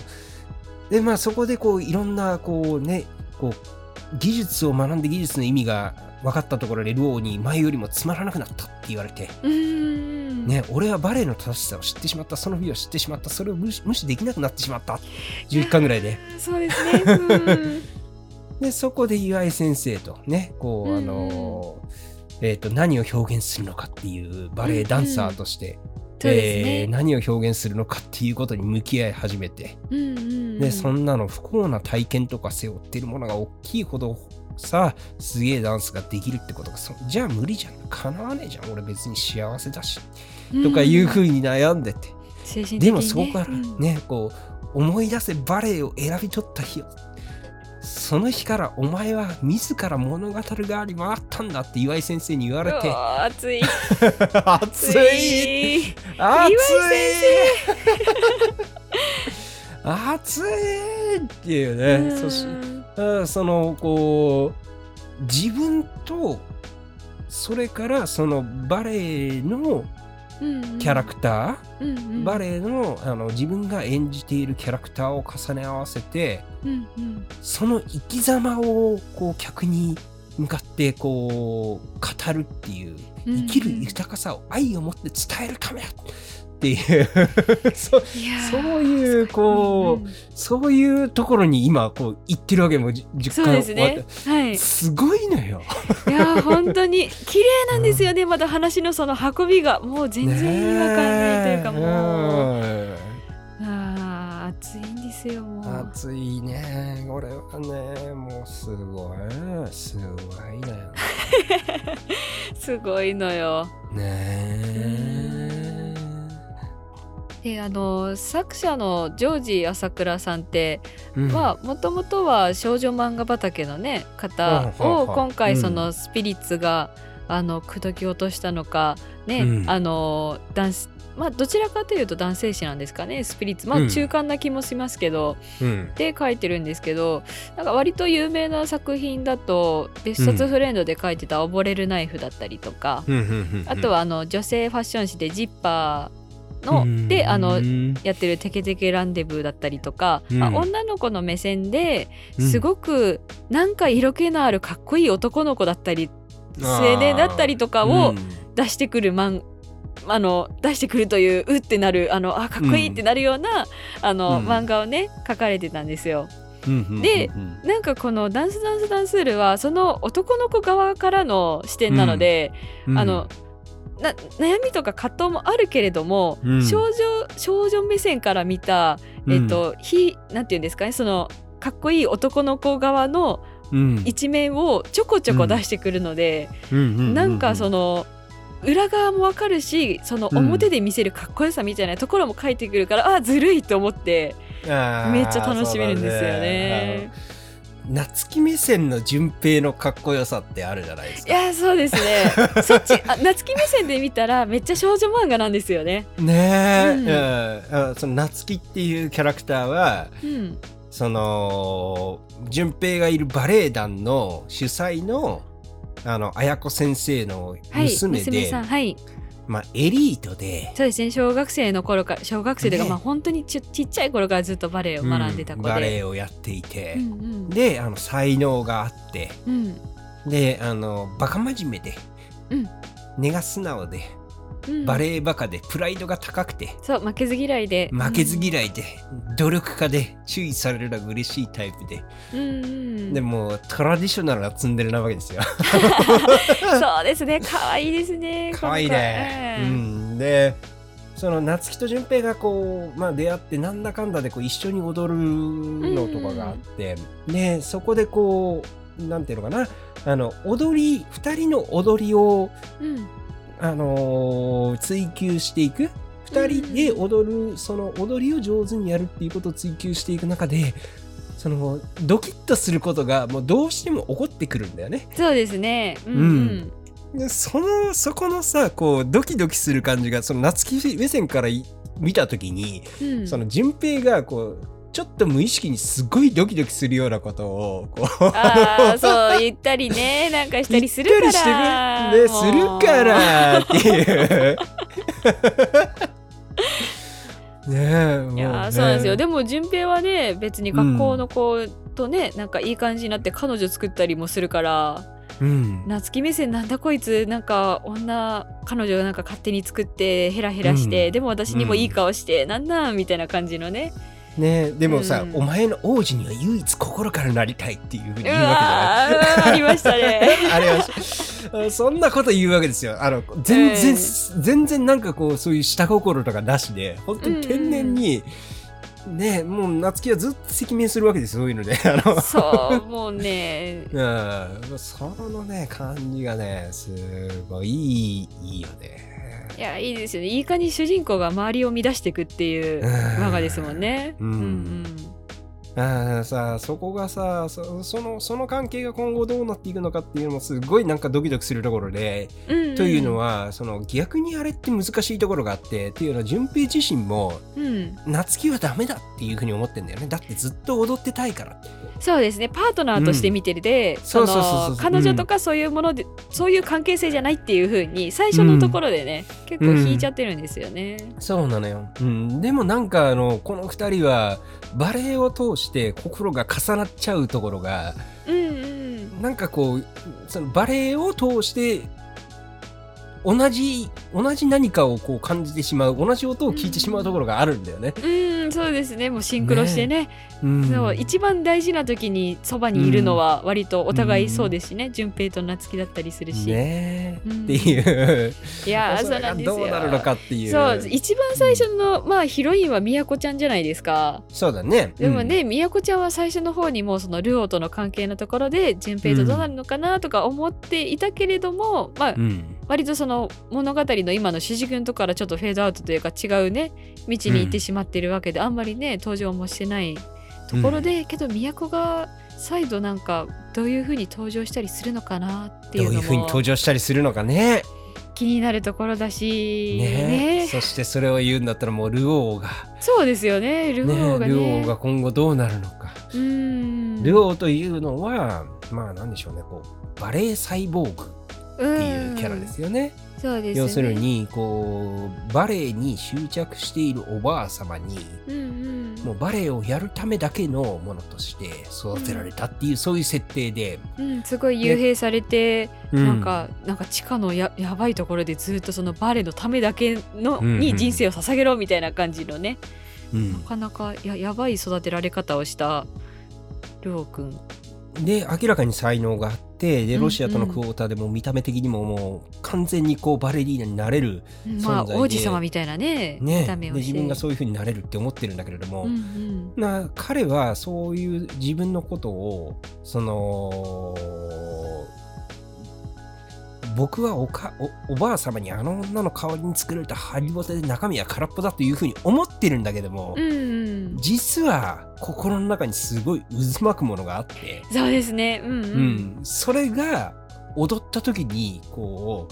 うでまあそこでこういろんなこうねこう技術を学んで技術の意味が分かったところでルオーに前よりもつまらなくなったって言われて。うんね、俺はバレエの正しさを知ってしまったその日を知ってしまったそれを無視無視できなくなってしまった11巻ぐらいで。[laughs] そうですね。うん。[laughs] でそこで岩井先生とねこう、うんうん。あのえー、と何を表現するのかっていうバレエダンサーとして、そうですね。えー何を表現するのかっていうことに向き合い始めて、うんうんうん。でそんなの不幸な体験とか背負ってるものが大きいほどさすげえダンスができるってことがそじゃあ無理じゃん叶わねえじゃん。俺別に幸せだし、とかいうふうに悩んでて。ね。でもそこからうん。ね、こう思い出せバレエを選び取った日をその日からお前は自ら物語があり回ったんだって岩井先生に言われて。熱い。熱い。い。熱い。岩熱い。ってい。うね、そしうんそのこう自分とそれからそのバレエのキャラクター、バレエのあの自分が演じているキャラクターを重ね合わせてうんうん。その生き様をこう客に向かってこう語るっていううん。生きる豊かさを愛を持って伝えるためだっていう。[laughs] そそういうこう、んんそういうところに今こう行ってるわけもじ10そう巻ですね。はい。いすごいのよ。やー本当に綺麗なんですよね。また話のその運びがもう全然違和感ないというかもう。ねあー熱いんですよもう。熱いね。これはねもうすごいすごいのよ。すごいのよ。[laughs] ねであの作者のジョージ朝倉さんってうん。はもともとは少女漫画畑のね方を今回うん。そのスピリッツが、あの口説き落としたのかね、うん。あの男子まあどちらかというと男性誌なんですかねスピリッツ。まうん。あ中間な気もしますけど、うん。で書いてるんですけどなんか割と有名な作品だと別冊フレンドで書いてた「溺れるナイフ」だったりとか、うん。あとはあの女性ファッション誌でジッパーの、であのうん。やってる「テケテケランデブー」だったりとか、うん。まあ、女の子の目線でうん。すごくなんか色気のあるかっこいい男の子だったり青年だったりとかを出してくる漫あの出してくるといううってなるあのあかっこいいってなるような、あのうん。漫画をね書かれてたんですよ。うんでうんなんかこの「ダンスダンスダンスール」はその男の子側からの視点なので、うん。あのな悩みとか葛藤もあるけれども、うん。少女少女目線から見た、えっと非なんていうんですかねそのかっこいい男の子側のうん。一面をちょこちょこ出してくるので、うん。うん。うん。なんかその裏側もわかるしその表で見せるかっこよさみたいなところも書いてくるから、あずるいと思ってめっちゃ楽しめるんですよね。夏木目線の順平のかっこよさってあるじゃないですか。いやそうですね。[laughs] そっちあ夏木目線で見たらめっちゃ少女漫画なんですよね。ねえ、うん。うんあその夏木っていうキャラクターはうん、その順平がいるバレエ団の主催のあの綾子先生のはい娘で、娘さんはいまあ、エリートで、そうですね。小学生の頃から小学生というか、ね。まあ本当にちちっちゃい頃からずっとバレエを学んでた子で、うんバレエをやっていて、うんうん。であの才能があって。うん。であのバカ真面目で、うん。根が素直でうん。バレエバカでプライドが高くて、そう負けず嫌いで。負けず嫌いで、努力家で注意されるのが嬉しいタイプで、うんうん。うんでもトラディショナルなツンデレなわけですよ。[laughs] そうですね。可愛いですね可愛いね。うん、でその夏希と順平がこう、まあ、出会ってなんだかんだでこう一緒に踊るのとかがあって、でそこでこうなんていうのかな。あの踊り2人の踊りを、うんあのー追求していく。2人で踊る、その踊りを上手にやるっていうことを追求していく中でそのドキッとすることがもうどうしても起こってくるんだよね。そうですね。うんうん。でそのそこのさこうドキドキする感じがその夏希目線からい見た時に、うんうん。その順平がこうちょっと無意識にすごいドキドキするようなことをこうああそう言ったりねなんかしたりするか言ったらりしてるねするからっていう。[laughs] ねいやーそうなんですよ。でも順平はね別に学校の子とね、なんかいい感じになって彼女作ったりもするからうん。夏希目線なんだこいつなんか女彼女がなんか勝手に作ってヘラヘラして、うん。でも私にもいい顔して、なんなんみたいな感じのねね。でもさ、うん。お前の王子には唯一心からなりたいっていうふうにう言うわけじゃない。ありましたね。[laughs] あれはそんなこと言うわけですよ。あの全然、全然なんかこうそういう下心とかなしで本当に天然に、ねもう夏希はずっと赤面するわけですよそういうので。[laughs] あの。そうもうね。[laughs] うん、そのね感じがねすごいいいいいよね。いやいいですよね。いい感じ主人公が周りを乱していくっていううん。漫画ですもんね。うんうんあーさそこがさそそのその関係が今後どうなっていくのかっていうのもすごいなんかドキドキするところで、うんうん。というのはその逆にあれって難しいところがあってっていうのは順平自身もうん、夏希はダメだっていうふうに思ってんだよね。だってずっと踊ってたいからそうですね。パートナーとして見てるで、彼女とかそういうもので、そういう関係性じゃないっていう風に最初のところでね、結構引いちゃってるんですよね。そうなのよ、うん、でもなんかあのこの2人はバレエを通して心が重なっちゃうところがうんうん。なんかこうそのバレエを通して同じ同じ何かをこう感じてしまう同じ音を聞いてしまうところがあるんだよね。うんそうですね。もうシンクロしてね。うん。そう一番大事な時にそばにいるのは割とお互いそうですしね、順平と夏希だったりするし、ねっていう。いやーそうなんですよ。どうなるのかっていう。そう一番最初の、まあヒロインはみやこちゃんじゃないですか。そうだね。でもね、みやこちゃんは最初の方にもうそのルオーとの関係のところで順平とどうなるのかなとか思っていたけれども、まあうん、うん割とその物語の今の主軸のところからちょっとフェードアウトというか違うね道に行ってしまってるわけで、あんまりね登場もしてないところで、けど都が再度なんかどういう風に登場したりするのかなっていどういううのもふうに登場したりするのかね。気になるところだしね。ね。そしてそれを言うんだったらもうルオーが。そうですよね。ルオーがね。ルオーが今後どうなるのか、うーん。ルオーというのはまあなんでしょうねこうバレエサイボーグっていうキャラですよね。うん。そうですね。要するにこうバレエに執着しているおばあ様にうんうん。もうバレエをやるためだけのものとして育てられたっていう、そういう設定で、うん、すごい幽閉されて、うなんかなんか地下のややばいところでずっとそのバレエのためだけの、うんうん。に人生を捧げろみたいな感じのね。うん。なかなかややばい育てられ方をしたりょうくん。で明らかに才能があってでうんロシアとのクォーターでも見た目的にももう完全にこうバレリーナになれる、まあ存在で。王子様みたいなねね、見た目をして。で自分がそういう風になれるって思ってるんだけれども、うんうん。な彼はそういう自分のことをその僕はおかおおばあ様にあの女の代わりに作られたハリボテで中身は空っぽだというふうに思ってるんだけども、うんうん。実は心の中にすごい渦巻くものがあって、そうですね。うんうん、うん。それが踊った時にこ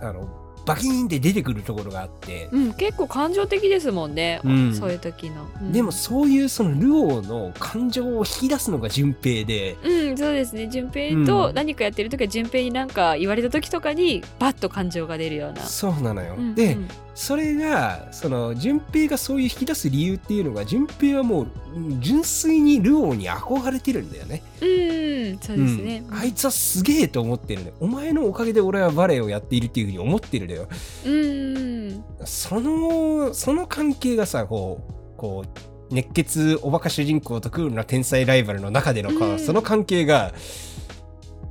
うあのバキーンって出てくるところがあって、うん、結構感情的ですもんね、うん。そういう時の、うん。でもそういうそのルオーの感情を引き出すのが順平で、うん、そうですね。順平と何かやってる時は順平に何か言われた時とかにバッと感情が出るような。そうなのよ。うんで、うんそれがその順平がそういう引き出す理由っていうのが順平はもううん純粋にルオーに憧れてるんだよね。うん、そうですね。うんあいつはすげえと思ってるね。お前のおかげで俺はバレエをやっているっていうふうに思ってるのよ。うん、そのその関係がさこうこう熱血おバカ主人公とクールな天才ライバルの中でのか、うんその関係が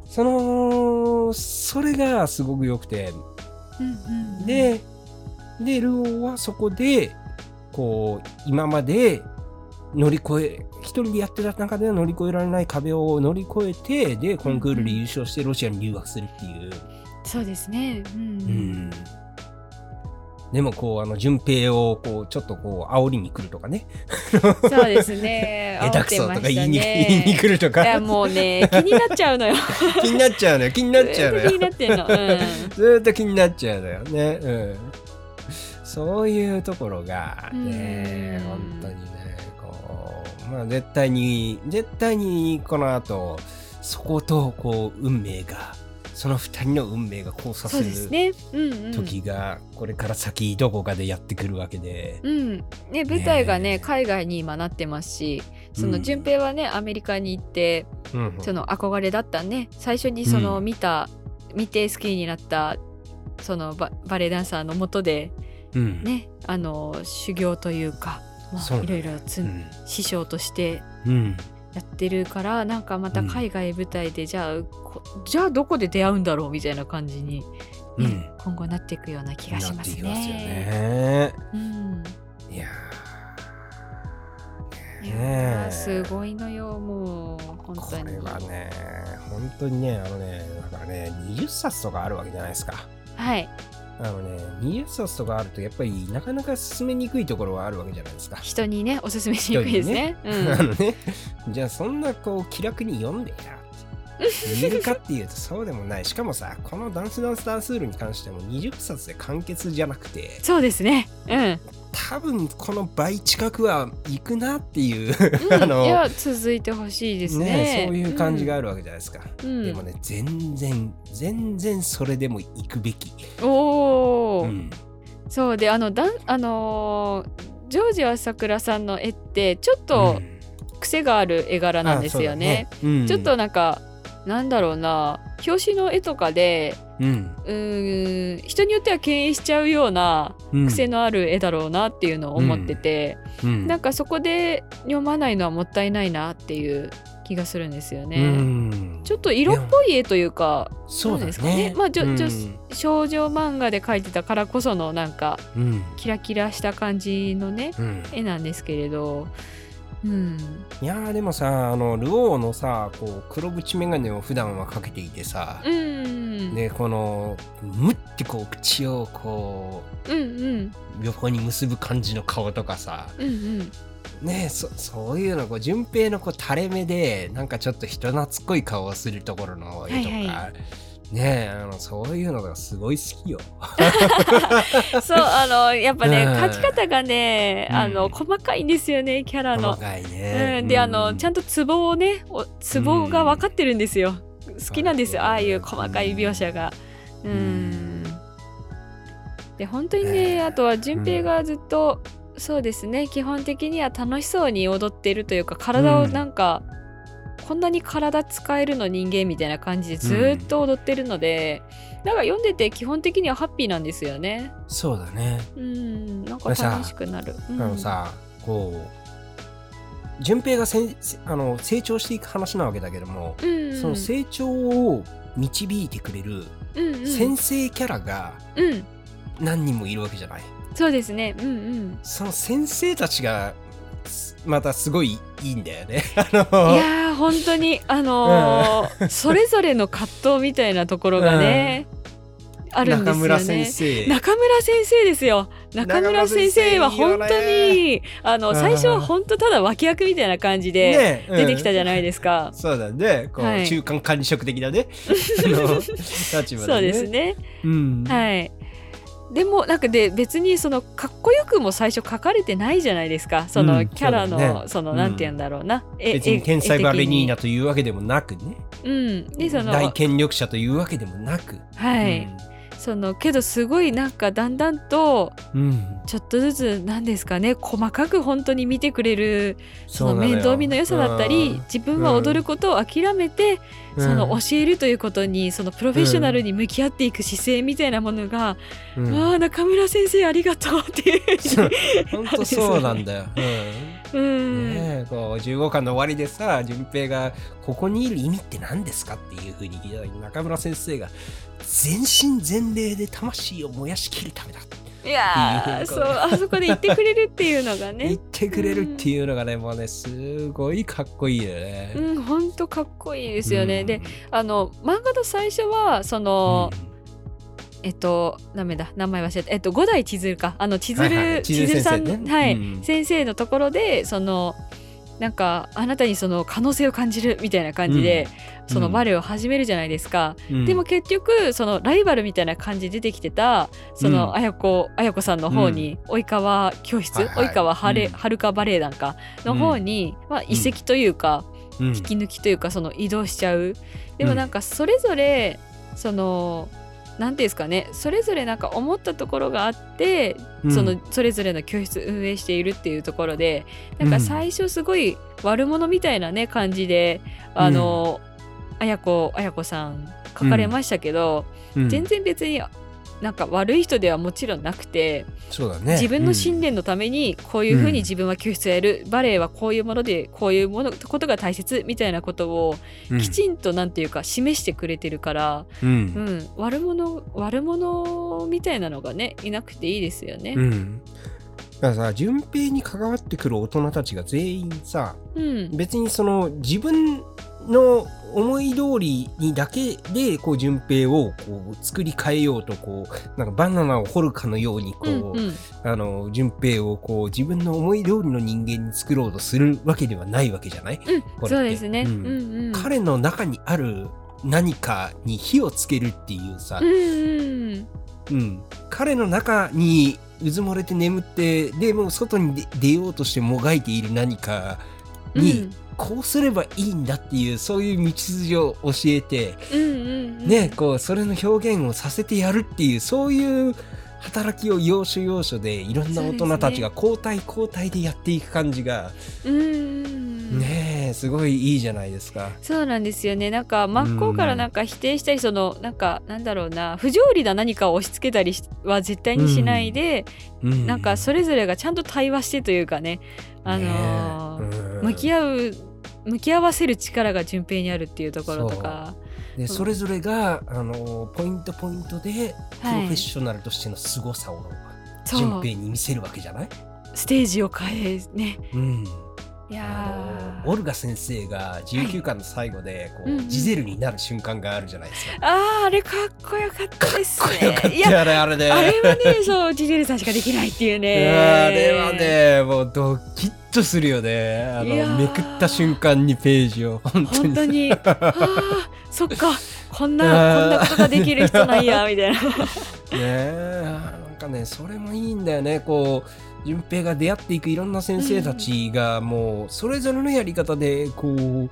そのそれがすごく良くてうん、ででルオーはそこでこう今まで乗り越え一人でやってた中では乗り越えられない壁を乗り越えてでコンクールで優勝してロシアに留学するっていう。そうですね。うん、うんでもこうあの順平をこうちょっとこう煽りに来るとかねそうですね。[laughs] 下手くそとか言いに,、言いに来るといやかもうね [laughs] 気になっちゃうのよ。気になっちゃうのよ気になっちゃうのずっと気によなってんの。うん [laughs] ずーっと気になっちゃうのよね、うん、そういうところがねうん。本当にねこうまあ絶対に絶対にこの後そことこう運命がその二人の運命が交差するね。うんうん。時がこれから先どこかでやってくるわけで、うん、ね舞台がねねえ。海外に今なってますしその順平はねアメリカに行ってうんその憧れだったね。最初にそのうん。見た、見て好きになったそのババレエダンサーのもとでうん。ねあの修行というか、まあ、いろいろつ、うん。師匠としてうん。やってるからなんかまた海外舞台で、じゃあこじゃあどこで出会うんだろうみたいな感じに、ねうん。今後なっていくような気がしますね。ね。うん。いやねえ。ーすごいのよもう本こ当に。れはね本当にねあのねだからね20冊とかあるわけじゃないですか。はいあのね20冊とかあるとやっぱりなかなか進めにくいところはあるわけじゃないですか人にねおすすめしにくいですね。あうんのねじゃあそんなこう気楽に読んでや言えるかっていうとそうでもないしかもさこのダンスダンスダンスールに関しても20冊で完結じゃなくてそうですね。うん。多分この倍近くはいくなっていううん [laughs] あのいや続いてほしいですね。ねそういう感じがあるわけじゃないですか、うん。でもね全然全然それでも行くべき、おお、うん。そうであのだんあのージョージ朝倉さんの絵ってちょっとうん。癖がある絵柄なんですよね。ね。うん。ちょっとなんかなんだろうな。表紙の絵とかでうん。うん。人によっては敬遠しちゃうような癖のある絵だろうなっていうのを思ってて、うん。なん。かそこで読まないのはもったいないなっていう気がするん。ですよね。ちょっと色っぽい絵というかそうですかねねまあじょ少女漫画で描いてたからこそのなん。かキラキラした感じのね絵なん。ですけれどうん。いやーでもさあのルオーのさこう黒縁眼鏡を普段はかけていてさ、うんでこのむってこう口をこうんうん。う横に結ぶ感じの顔とかさうんうん。ねえそそういうのこう順平のこう垂れ目でなんかちょっと人懐っこい顔をするところの絵とか、はいはねえあのそういうのがすごい好きよ。[laughs] そうあのやっぱねうん。描き方がねあのうん細かいんですよねキャラの。細。かいね。うん、であのちゃんんとツボをねおツボが分かってるんですよ。好きなんですよ。ああいう細かい描写が。うん。で本当にね、え。ーあとは順平がずっと、そうですね基本的には楽しそうに踊ってるというか体をなんか、こんなに体使えるの人間みたいな感じでずっと踊ってるので、なんか読んでて基本的にはハッピーなんですよね。そうだね。うんなんか楽しくなる。うんあのさこう順平がせんあの成長していく話なわけだけども、うん、その成長を導いてくれるうんうん、先生キャラがうん何人もいるわけじゃない。そうですね。うんうん。その先生たちがすまたすごいいいんだよね。あいのやー本当にあのーそれぞれの葛藤みたいなところがね、あるんですよね。中村先生。中村先生ですよ。中村先生は本当にあのうん最初は本当ただ脇役みたいな感じでね出てきたじゃい、ないですかうん。そうだね。こう、はい中間管理職的なね。[laughs] 立場そうでね。ですね。うん。はい。でもなんかで別にそのかっこよくも最初書かれてないじゃないですか。そのうんキャラの、そうだねそのなんて言うんだろうな。え別に天才バレニー。ナ絵というわけでもなくね。うん。でその大権力者というわけでもなく。はい。そのけどすごいなんかだんだんとうん。うんちょっとずつなんですかね細かく本当に見てくれるその面倒見の良さだったりうん自分は踊ることを諦めて、うんその教えるということにそのプロフェッショナルに向き合っていく姿勢みたいなものが、うん。ああ中村先生ありがとうっていう。ふう。に [laughs] 本当そうなんだよ。うん。うん、ねえこう15巻の終わりでさ順平が「ここにいる意味って何ですか?」っていうふうに聞いた時に中村先生が「全身全霊で魂を燃やしきるためだ」っていうそうあそこで言ってくれるっていうのが言っねてくれるっていうのがねもうねすごいかっこいいよね。うん本当かっこいいですよね、うん。であの漫画の最初はその、えっと、ダメだ、名前忘れた。えっと、五代千鶴か。あの、千鶴、はいはい千鶴さん、はい、うん。先生のところで、その、なんか、あなたにその可能性を感じるみたいな感じで、そのバレエを始めるじゃないですか。うん。でも結局、そのライバルみたいな感じで出てきてた、その、うん。綾子、綾子さんの方に、及川教室、はいはい。及川はれ、うん。はるかバレエ団か、の方に、まあ、移籍というか、うん。引き抜きというかその移動しちゃう。でもなんかそれぞれそのなんていうんですかねそれぞれなんか思ったところがあって、うん。そのそれぞれの教室運営しているっていうところでなんか最初すごい悪者みたいなね感じであの、あやこあやこさん書かれましたけど、うん。全然別になんか悪い人ではもちろんなくて、そうだね。自分のうん信念のためにこういうふううん。に自分は教室をやる、バレエはこういうものでこういうものことが大切みたいなことをうん。きちんとなんていうか示してくれてるから、うん。うん、悪者悪者みたいなのがねいなくていいですよね。うん。だからさ順平に関わってくる大人たちが全員さうん、別にその自分の思い通りにだけでこう順平をこう作り変えようとこうなんかバナナを掘るかのようにこう、うんうん。あの順平をこう自分の思い通りの人間に作ろうとするわけではないわけじゃない、これって。そうですね。ううんんうん。彼の中にある何かに火をつけるっていうさ、うんうん。うん、彼の中にうずもれて眠ってでもう外に出出ようとしてもがいている何かに、こうすればいいんだっていうそういう道筋を教えて、うんうんうん。ねこうそれの表現をさせてやるっていうそういう働きを要所要所でいろんな大人たちが交代交代でやっていく感じがうんうんうん。ねえすごいいいじゃないですか。そうなんですよね。なんか真っ向からなんか否定したりそのなんかなんだろうな不条理な何かを押し付けたりしは絶対にしないで、うん。なんかそれぞれがちゃんと対話してというかね。あのー向き合合う向き合わせる力が順平にあるっていうところとか。でそれぞれがあのポイントポイントでプロはいフェッショナルとしての凄さを順平に見せるわけじゃない、ステージを変えね。うん、いやオルガ先生が19巻の最後でこう、うんうん。ジゼルになる瞬間があるじゃないですか。あーあれかっこよかったですね。かっこよかっいやたよねあれね。あれはねそうジゼルさんしかできないっていういねやあれはねもうドキッとするよね。あのめくった瞬間にページを。本当に。本当に。[laughs] あーそっか。こんなこんなことができる人なんやみたいな。[laughs] ねえなんかねそれもいいんだよね。こう順平が出会っていくいろんな先生たちがもうそれぞれのやり方でこう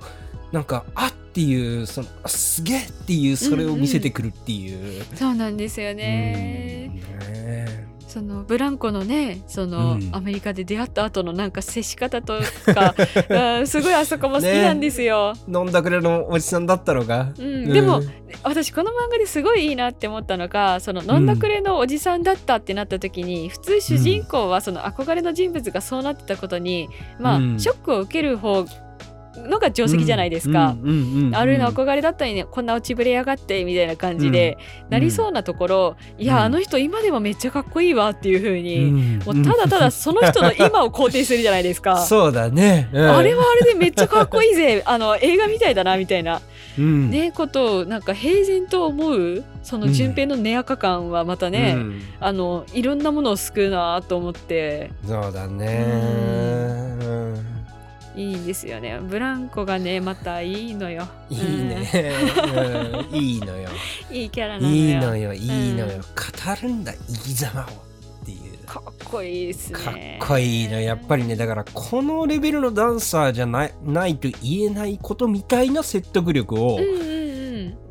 なんかあっていうそのあすげえっていうそれを見せてくるっていう。そうなんですよね。うん。ねそのブランコのねその、うん。アメリカで出会った後のなんか接し方とか [laughs] うんすごいあそこも好きなんですよ、飲んだくれのおじさんだったのが。うん、でも、うん私この漫画ですごいいいなって思ったのがその飲んだくれのおじさんだったってなった時に、普通主人公はその憧れの人物がそうなってたことに、まあ、うん。ショックを受ける方のが定石じゃないですか。あるの憧れだったのにね。こんな落ちぶれやがってみたいな感じで、なりそうなところ、いや、うん。あの人今でもめっちゃかっこいいわっていう風に、うんもうただただその人の今を肯定するじゃないですか。[laughs] そうだね。うん。あれはあれでめっちゃかっこいいぜ。[laughs] あの映画みたいだなみたいな、うん。ねことをなんか平然と思うその順平の根垢感はまたね、うん。あのいろんなものを救うなと思って。そうだね。うんいいんですよねブランコがねまたいいのよいいね。うんいいのよ。う [laughs] んいいキャラなのよいいのよ。いいのよ。うん語るんだ生き様をっていう。かっこいいですかっねこいいのやっぱりねだからこのレベルのダンサーじゃないないと言えないことみたいな説得力を、うんうんうん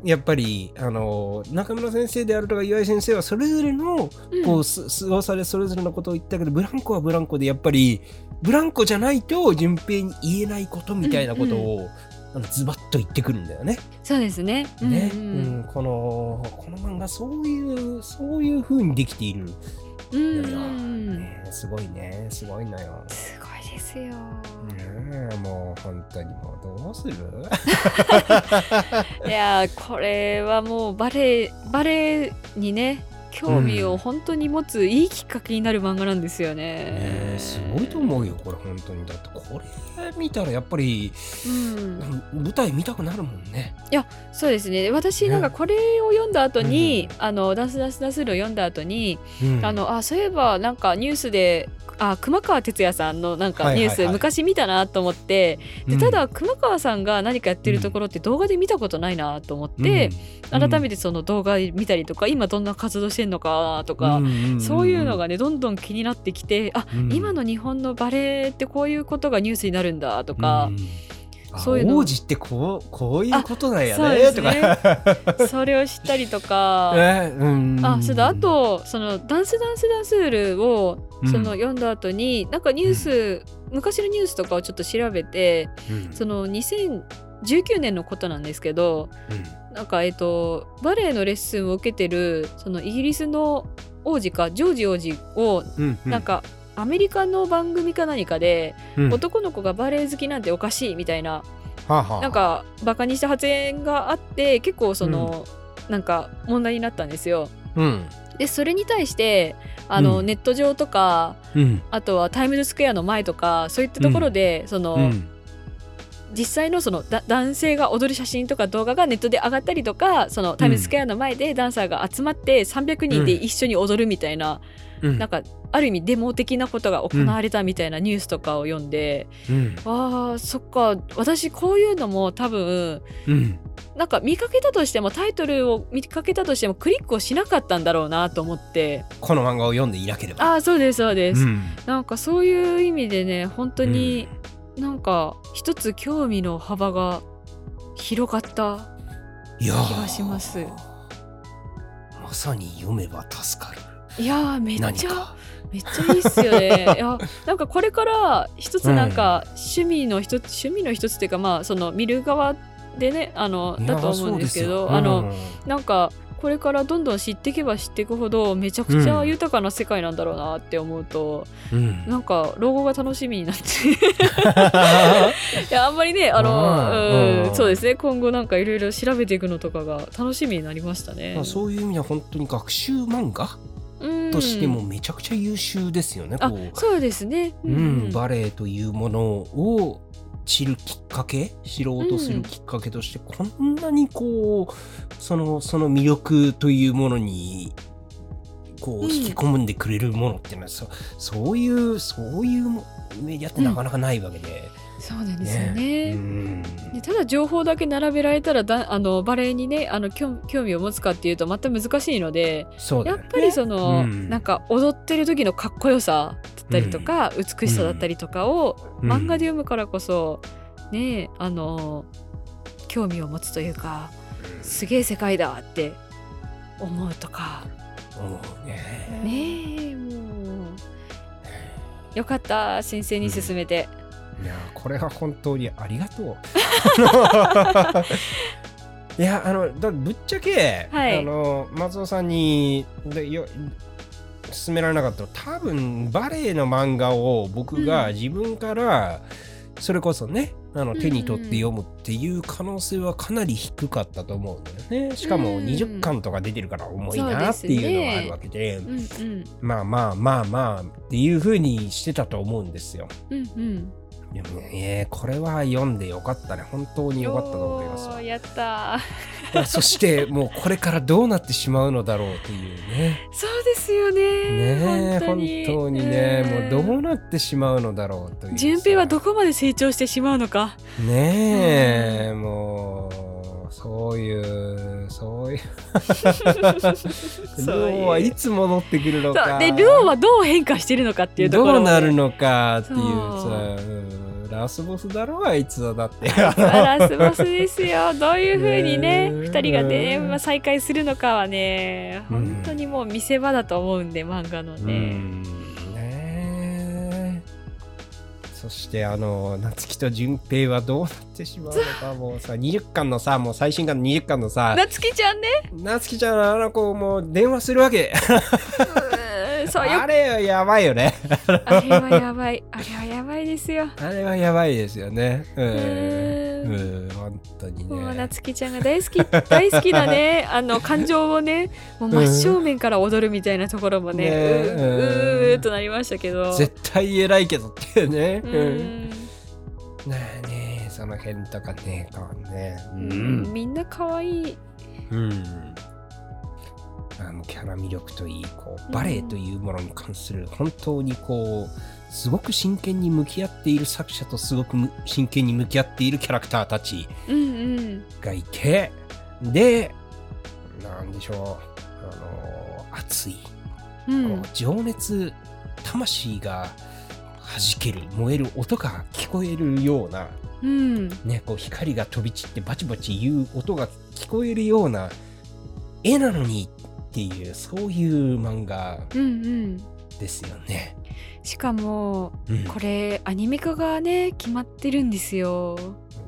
やっぱりあの中村先生であるとか岩井先生はそれぞれのうん。こうす噂でそれぞれのことを言ったけどブランコはブランコでやっぱりブランコじゃないと順平に言えないことみたいなことを、あのズバッと言ってくるんだよね。そうですね。ね、うん。うんこのこの漫画そういうそういう風にできている、うん。うんうんね、すごいね。すごいのよ。すごいですよねえもう本当にもうどうする？[laughs] いやーこれはもうバレエバレエにね興味を本当に持ついいきっかけになる漫画なんですよね。ねえすごいと思うよこれ本当にだってこれ見たらやっぱり、うん、舞台見たくなるもんね。そうですね。私ねなんかこれを読んだ後に、うんあのダンスダンスダンスルを読んだ後に、うん。あのあそういえばなんかニュースであ熊川哲也さんのなんかニュース、はい。はいはい昔見たなと思ってでただ熊川さんが何かやってるところって動画で見たことないなと思って、改めてその動画見たりとか今どんな活動してんのかとか、そういうのがねどんどん気になってきてあ、うん。今の日本のバレエってこういうことがニュースになるんだとか、あそういうの。王子ってこうこういうことなんやねとか。[laughs] それを知ったりとか。えうん。あそうだあとそのダンスダンスダンスールをうん。その読んだ後に、なんかニュース、昔のニュースとかをちょっと調べてうん。その2019年のことなんですけどうん。なんかえっとバレエのレッスンを受けてるそのイギリスの王子かジョージ王子をうんうん。なんかアメリカの番組か何かで、うん。男の子がバレエ好きなんておかしいみたいなはあはあ。なんかバカにした発言があって結構その、なんか問題になったんですよ。うん。でそれに対してあの、うん。ネット上とかうん。あとはタイムズスクエアの前とかそういったところで、その、うん。実際のそのだ男性が踊る写真とか動画がネットで上がったりとかそのタイムズスクエアの前でダンサーが集まって300人で一緒に踊るみたいな、うん。なんかある意味デモ的なことが行われたみたいなニュースとかを読んで、うん。あーそっか。私こういうのも多分うん。なんか見かけたとしてもタイトルを見かけたとしてもクリックをしなかったんだろうなと思って。この漫画を読んでいなければ。ああそうですそうです、うん。なんかそういう意味でね本当になんか一つ興味の幅が広がった気がします。まさに読めば助かる。いやーめっちゃ。めっちゃいいっすよね。[laughs] いやなんかこれから一つなんか趣味の一つ、趣味の一つっていうかまあその見る側でねあのだと思うんですけどそうよ。あの、うん。なんかこれからどんどん知っていけば知っていくほどめちゃくちゃ豊かな世界なんだろうなって思うと、うん。なんか老後が楽しみになって。[laughs] いやあんまりねあの、うんうんうん。そうですね。今後なんかいろいろ調べていくのとかが楽しみになりましたね。まあそういう意味では本当に学習漫画うんとしてもめちゃくちゃ優秀ですよね。あこう。そうですね。ううん、バレエというものを知るきっかけ知ろうとするきっかけとして、こんなにこうそのその魅力というものにこううん。引き込んでくれるものっていうのは、そそういうそういうメディアってなかなかないわけで、そうなんですよね。ね。うん。でただ情報だけ並べられたらだあのバレエにねあの興興味を持つかっていうとまた難しいのでやっぱりその、うん。なんか踊ってる時のかっこよさだったりとか、美しさだったりとかを、うん。漫画で読むからこそねあの興味を持つというかすげえ世界だって思うとか。ね。ねえもう。よかった先生に勧めて、いやこれは本当にありがとう。[laughs] いやあのだぶっちゃけ、はいあの松尾さんにでよ勧められなかったら多分バレエの漫画を僕がうん自分から、それこそねあのうん手に取って読むっていう可能性はかなり低かったと思うんだよね。しかもうん20巻とか出てるから重いなっていうのがあるわけで、うんうんまあまあまあまあっていう風にしてたと思うんですよ。うんうんでもね、これは読んでよかったね。本当によかったと思いますやったーそして [laughs] もうこれからどうなってしまうのだろうというね。そうですよねねえ、本本当に当にね、んもうどうなってしまうのだろうというさ。順平はどこまで成長してしまうのかねえ、もう、そういう、そういう。そういう。[laughs] ルオはいつ戻ってくるのそか。う。でルオはどう変化してるのかっていうところどうなるのかっていうさラスボスだろあいつはだって。ラスボスですよ。どういうふうにねねえ。二人がね、まあ、再会するのかはねうん。本当にもう見せ場だと思うんで漫画のうね、そしてあの夏希と順平はどうなってしまうのかもうさ [laughs] 20巻のさもう最新巻の20巻のさなつきちゃんね。夏希ちゃんあの子もう電話するわけ。あれやばいよね。あれはやばい。あれはやばいですよ。あれはやばいですよね。うんうん。うん本当にもうなねつきちゃんが大好き大好きなね。[laughs] あの感情をねもう真正面から踊るみたいなところもね、ねうーうんうーっとなりましたけど。絶対偉いけどっていうね。ううん。ん、ねえねえその辺とかねこうね。ううん。んみんな可愛い。うん、あのキャラ魅力といいこうバレエというものに関する本当にこうすごく真剣に向き合っている作者とすごくむ真剣に向き合っているキャラクターたちうんうんがいてでなんでしょうあの熱い、うん情熱魂が弾ける燃える音が聞こえるようなうん。ね、こう光が飛び散ってバチバチ言う音が聞こえるような絵なのにっていうそういう漫画うんうん。ですよね。しかも、うん、これ、アニメ化がね、決まってるんですよ。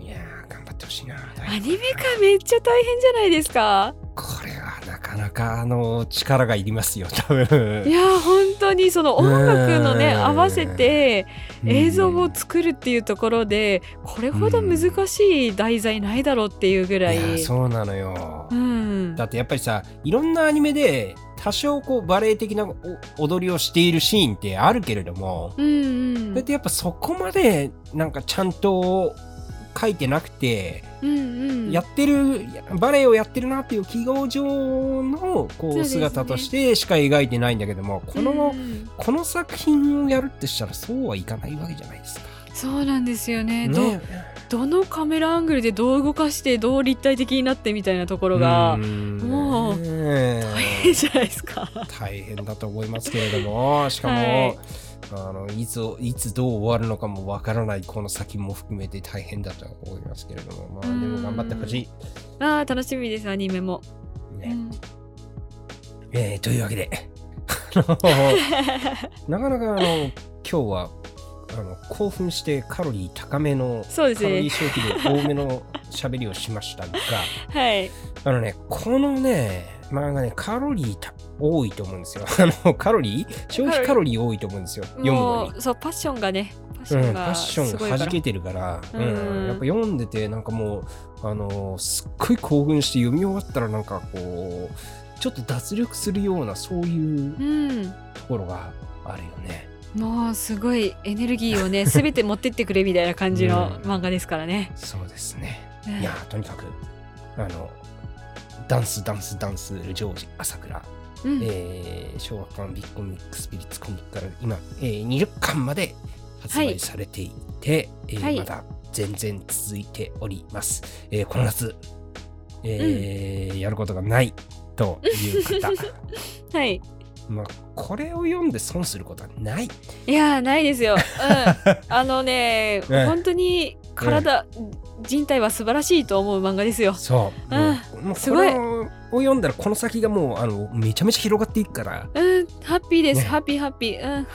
いやー頑張ってほしいな。アニメ化めっちゃ大変じゃないですかこれはなかなかあの力がいりますよ多分。いやー本当にその音楽のねうん合わせて映像をうん作るっていうところでこれほど難しい題材ないだろうっていうぐらい、そうなのよ。うん、だってやっぱりさいろんなアニメで多少こうバレエ的なお踊りをしているシーンってあるけれども、うんうん。だってやっぱそこまでなんかちゃんと書いてなくて、うんうん。やってるバレエをやってるなっていう記号上のこう姿としてしか描いてないんだけどもこの、うん。この作品をやるってしたらそうはいかないわけじゃないですか。そうなんですよね。ねどどのカメラアングルでどう動かしてどう立体的になってみたいなところがもうね大変じゃないですか。大変だと思いますけれども。しかも、はい。あのいついつどう終わるのかもわからないこの先も含めて大変だと思いますけれども。まあでも頑張ってほしあー楽しみですアニメも。い、ね。うん。えーというわけで。[laughs] なかなかあの今日はあの興奮してカロリー高めのそうですねカロリー。消費量多めの喋りをしましたが [laughs] はい。あのねこのね漫画ねカロリーた多いと思うんですよ [laughs] あのカロリー？消費カロリー多いと思うんですよ読むのに。そうパッションがねパッシうん、ョンがファッション。が弾けてるから、ううんんやっぱ読んでてなんかもうあのーすっごい興奮して読み終わったらなんかこうちょっと脱力するようなそういううん。ところがあるよね。もうすごいエネルギーをね [laughs] すべて持ってってくれみたいな感じのうん漫画ですからね。そうですね。うんいやとにかくあのダンスダンスダンスジョージ朝倉、うんえー、小学館ビッグコミックスピリッツコミックから今、えー、20巻まで発売されていて、えーはいまだ全然続いております。えーこの夏、えーやることがないという方、[laughs] はい。まあ、これを読んで損することはない。いやーないですよ。うん。[laughs] あのねうん本当に体、人体は素晴らしいと思う漫画ですよ。そう。うんすごいれを読んだらこの先がもうあのめちゃめちゃ広がっていくから。うんハッピーです、ねハッピーハッピー。うん。[laughs]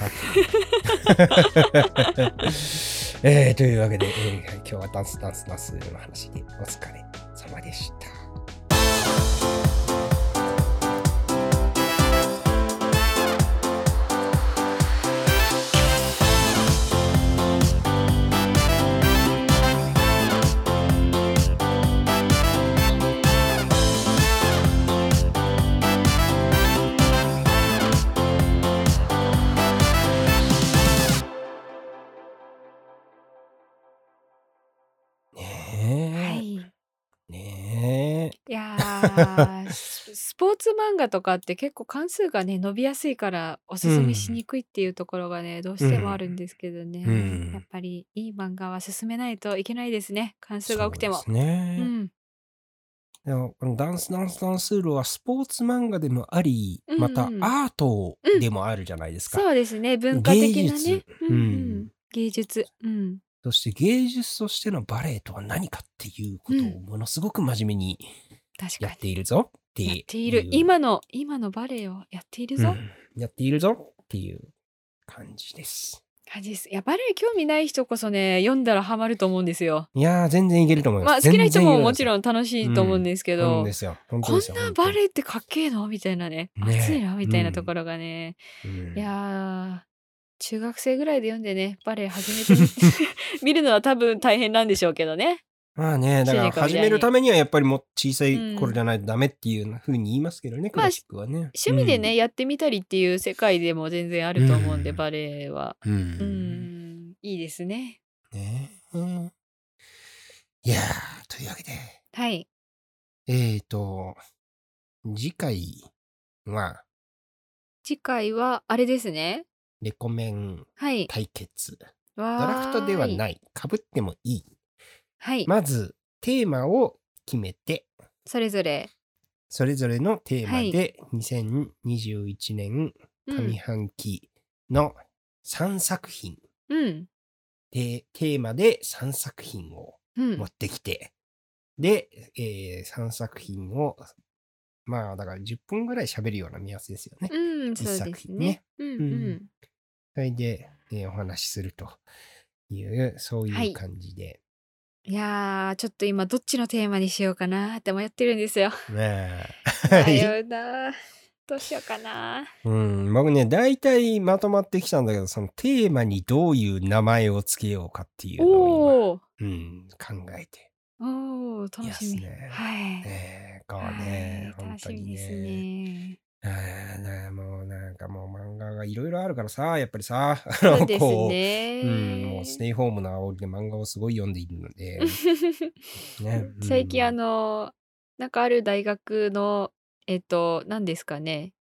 えーというわけで、えー今日はダンスダンスダンスの話でお疲れ様でした。ススポーツ漫画とかって結構関数がね伸びやすいからおすすめしにくいっていうところがね、どうしてもあるんですけどね、うん。やっぱりいい漫画は進めないといけないですね。関数が多くても。そうですね。うん。でもこのダンスダンスダンスールはスポーツ漫画でもあり、うんうん。またアートでもあるじゃないですか。そうですね。文化的なね。芸術、うんうん。うん。芸術。うん。そして芸術としてのバレエとは何かっていうことをものすごく真面目にやっ確かに。ているぞ。っていう。やっている。今の今のバレエをやっているぞ、うん。やっているぞ。っていう感じです。感じです。いやバレエ興味ない人こそね読んだらハマると思うんですよ。いやー、全然いけると思います。まあ好きな人ももちんろん楽しいと思うんですけど、ですよ。本当こんなバレエってかっけえの？みたいなね。ね熱いなみたいなところがね、うん。いやー中学生ぐらいで読んでねバレエ始めてみ [laughs] 見るのは多分大変なんでしょうけどねまあね、だから始めるためにはやっぱりもう小さい頃じゃないとダメっていうふうに言いますけどね、クまあラシックはね。趣味でね、やってみたりっていう世界でも全然あると思うんで、うん。バレエは。うん。ううん。んいいですね。ね。うんいやー、というわけで、はい。えーと、次回は、次回はあれですね。レコメンはい。対決。ドドラフトではない。い。かぶってもいい。はい、まず、テーマを決めて、それぞれ、それぞれのテーマはい。で2021年うん上半期の3作品。うん。テテーマで3作品をうん持ってきて、で、え3作品を、まあ、だから10分ぐらい喋るような目安ですよね。うん、作品ね。すね。うんううん。ん。それで、えーお話しするという、そうはい。いう感じで。いやー、ちょっと今どっちのテーマにしようかなって迷ってるんですよ。ね迷え。うな。[laughs] どうしようかな。うん、僕ね、大体まとまってきたんだけど、そのテーマにどういう名前をつけようかっていうのを今、うん、考えておー、楽しみ。いますね。はい。ねえ、こうはね、い、本楽し当にみですね。ね。あーねもうなんかもう漫画がいろいろあるからさ、やっぱりさ、[laughs] あの、そうですこう、ね。うん、もうステイホームの煽りで漫画をすごい読んでいるので、[laughs] ね、最近あうん、の、なんかある大学の、えっと、何ですかね。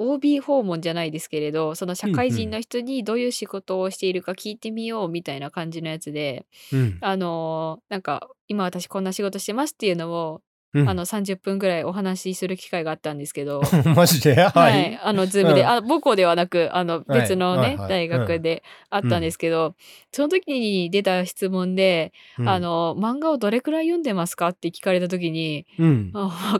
OB 訪問じゃないですけれど、その社うん、会うん、人の人にどういう仕事をしているか聞いてみようみたいな感じのやつで、うん、あの、なんか今私こんな仕事してますっていうのを、うん。あの30分ぐらいお話しする機会があったんですけど、[laughs] マジで？ははい、い。あの、ズームで、うん。あ、母校ではなく、あの、はい、別のね、はい、はい。大うん、学であったんでうん、すけど、その時に出た質問で、うん、あの、漫画をどれくらい読んでますか？って聞かれた時に、うん。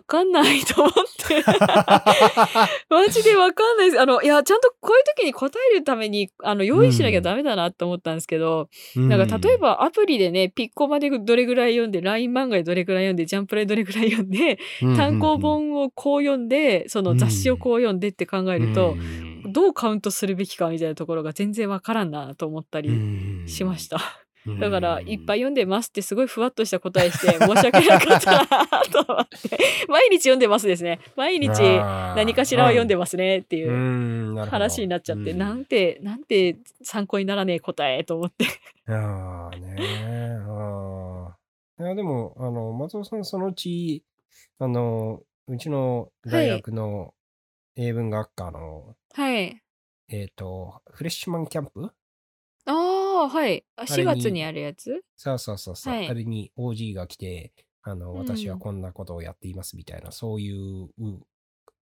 かんないと思って。[laughs] マジでわかんないです。あの、いや、ちゃんとこういう時に答えるために、あの、う用意しなきゃん、ダメだなって思ったんですけど、うなんか例えん、ばアプリでね、ピッコマでどれぐらい読んで、LINE 漫画でどれぐらい読んで、ジャンプラでどれぐらい読んで、うん、単行うん、本をこう読んで、そのう雑誌をん、こう読んでって考えうると、ん、どうカウントするべきかみたいなところが全然わからんなと思ったうりしましん、た。うだから、いっぱいん、読んでますってすごいふわっとした答えして申し訳なかったなと思って。[laughs] 毎日読んでますですね。毎日何かしらはあ読んでますねってー、いう話にど。なっちゃって、うん。なんて、なんて参考にならねえ答えと思って。ああね。いや、でも、あの、松尾さん、そのうち、あの、うちの大はい。学の英文学科の、はい。えっと、フレッシュマンキャンプ？ああ、はい。あ、あ4れに、月にあるやつ？そうそうそうそう、はい。あれに OG が来て、あの、う私はん。こんなことをやっていますみたいな、そういう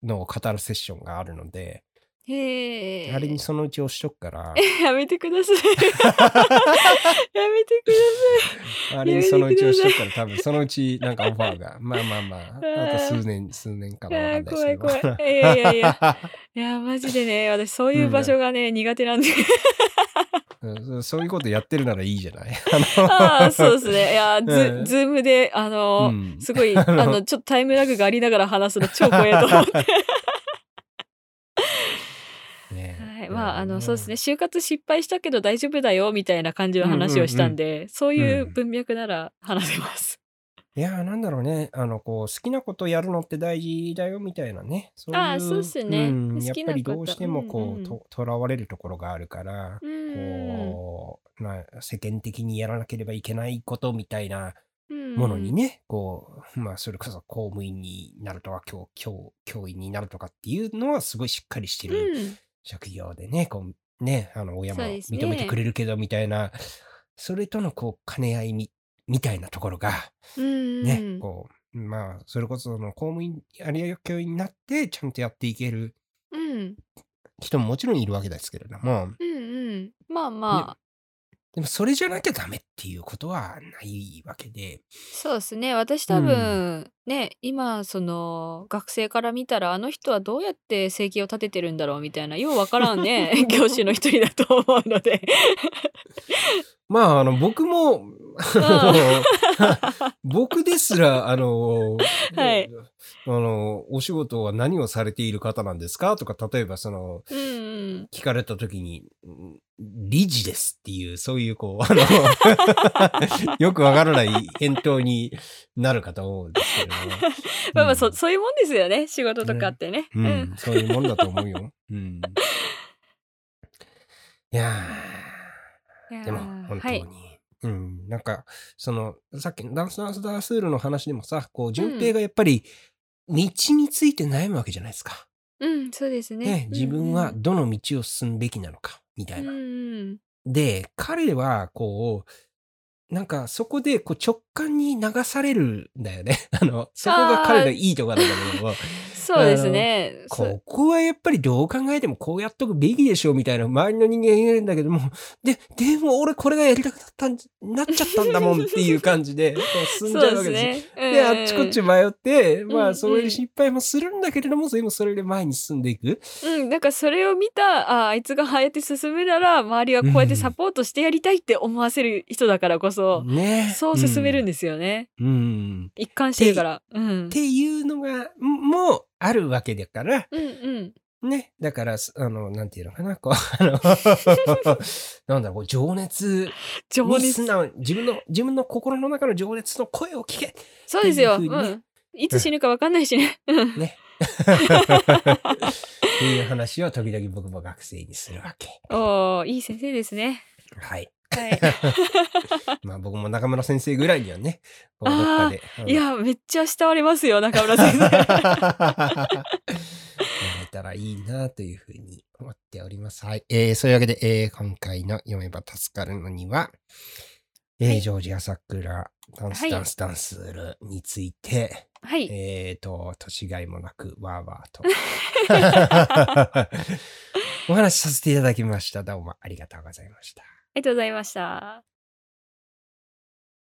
のを語るセッションがあるので、あれへえ。にそのうち押しとくから、え、やめてください。[laughs] やめてください。あれにそのうち。押しとくから、多分そのうちなんかオファーが、まあまあまあ、あとあ数年、数年かあ、な、わ怖い。怖い。いやいやいや。いや、マジでね、[laughs] 私そうういう場所ん、がね、苦手なんで。うんそういうことやってるならいいじゃない？ああ、そうあですね。いや、うん、ズームで、あうの、ん、すごい、ああの、の、[laughs] ちょっとタイムラグがありながら話すの超怖えと思って。ねはあ、あの、そうですね。ね就活失敗したけど大丈夫だよ、みたいな感じのうん話をしうんたんで、そううん。いううん文脈なら話せます。いやー、なんだろうね。あの、こう、好きなことやるのって大事だよみたいなね。そうああ、そうっいう、うすね。ん、好やっぱりどう。してもうんこう、うん。と、とらわれるところがあるから、うんうんこう、まあ、世間的にやらなければいけないことみたいなうん。ものにね、こう、まあ、それこそ公務員になるとか、教、教、教員になるとかっていうのはすごいしっかりしてうるん。職業でね、こう、ね、あの、親もそうです認めてくね。れるけどみたいな、それとのこう、兼ね合いみ、みたいなところが、うんね、うん。こう、まあ、それこそその公務員、あるいは教員になって、ちゃんとやっていけるうん。人ももちろんいるわけですけれども、うんうん。まあでまあ、でもそれじゃなきゃダメっていうことはないわけで、そうですね。私多うん、分、ね、今、その、学生から見たら、あの人はどうやって生計を立ててるんだろうみたいな、ようわからんね、[laughs] 業種の一人だと思うので。まあ、あの、僕も、[laughs] 僕ですら、あの、[laughs] はい。あの、お仕事は何をされている方なんですかとか、例えばその、うんうん。聞かれたときに、うん理事ですっていう、そういう、こう、[laughs] あの、[laughs] よくわからない返答になるかと思うんですけれども。[laughs] まあまあ、そ、うんそういうもんですよね。仕事とかってね。ううん。ん、そういうもんだと思うよ。うん。いやー、でも、いやー、本はい。当に。うん、なんか、その、さっきのダンスダンスダースールの話でもさ、こう、うん。順平がやっぱり、道について悩むわけじゃないですか。うん、そうですね。ね、うん自分はうん。どの道を進むべきなのか、みたうんいな。うん。で、彼は、こう、なんかそこでこう直感に流されるんだよね。[laughs] あの、そこが彼のいいところなんだけども、そうですね。そここはやっぱりどう考えてもこうやっとくべきでしょみたいな周りの人間が言うんだけども、[laughs] で、でも俺これがやりたくなったんじなっちゃったんだもんっていう感じで、[laughs] 進んじゃうわけですよ。ね。で、あっちこっち迷って、んまあ、うんそういう失敗もするんだけれども、それもそれで前に進んでいく。うん、なんかそれを見たああいつがああやって進むなら周りはこうやってサポートしてやりたいって思わせる人だからこそ、ね。そう進めるんでですよね、うん。うん。一貫してるからうんっていうのが、もうあるわけだから、うんうんね。だから、すあの、なんていうのかな、こう、あの、[laughs] なんだろう、こう情熱情に素熱直に、自分の、自分の心の中の情熱の声を聞け。そうですよ、いうふううん、いつ死ぬか分かんないしねうんね。[laughs] っていう話を時々僕も学生にするわけ。おーいい先生ですねはい。はい [laughs] まあ僕も中村先生ぐらいにはね、どっかで。いやめっちゃ慕われますよ [laughs] 中村先生やれたらいいなというふうに思っております。はい。えーそういうわけで、えー今回の読めば助かるのには、えーはいジョージア桜、ダンスはいダンスダンスルについて、はいえっ、と、年がいもなく、わーわーと。[laughs] お話しさせていただきました。どうもありがとうございました。ありがとうございました。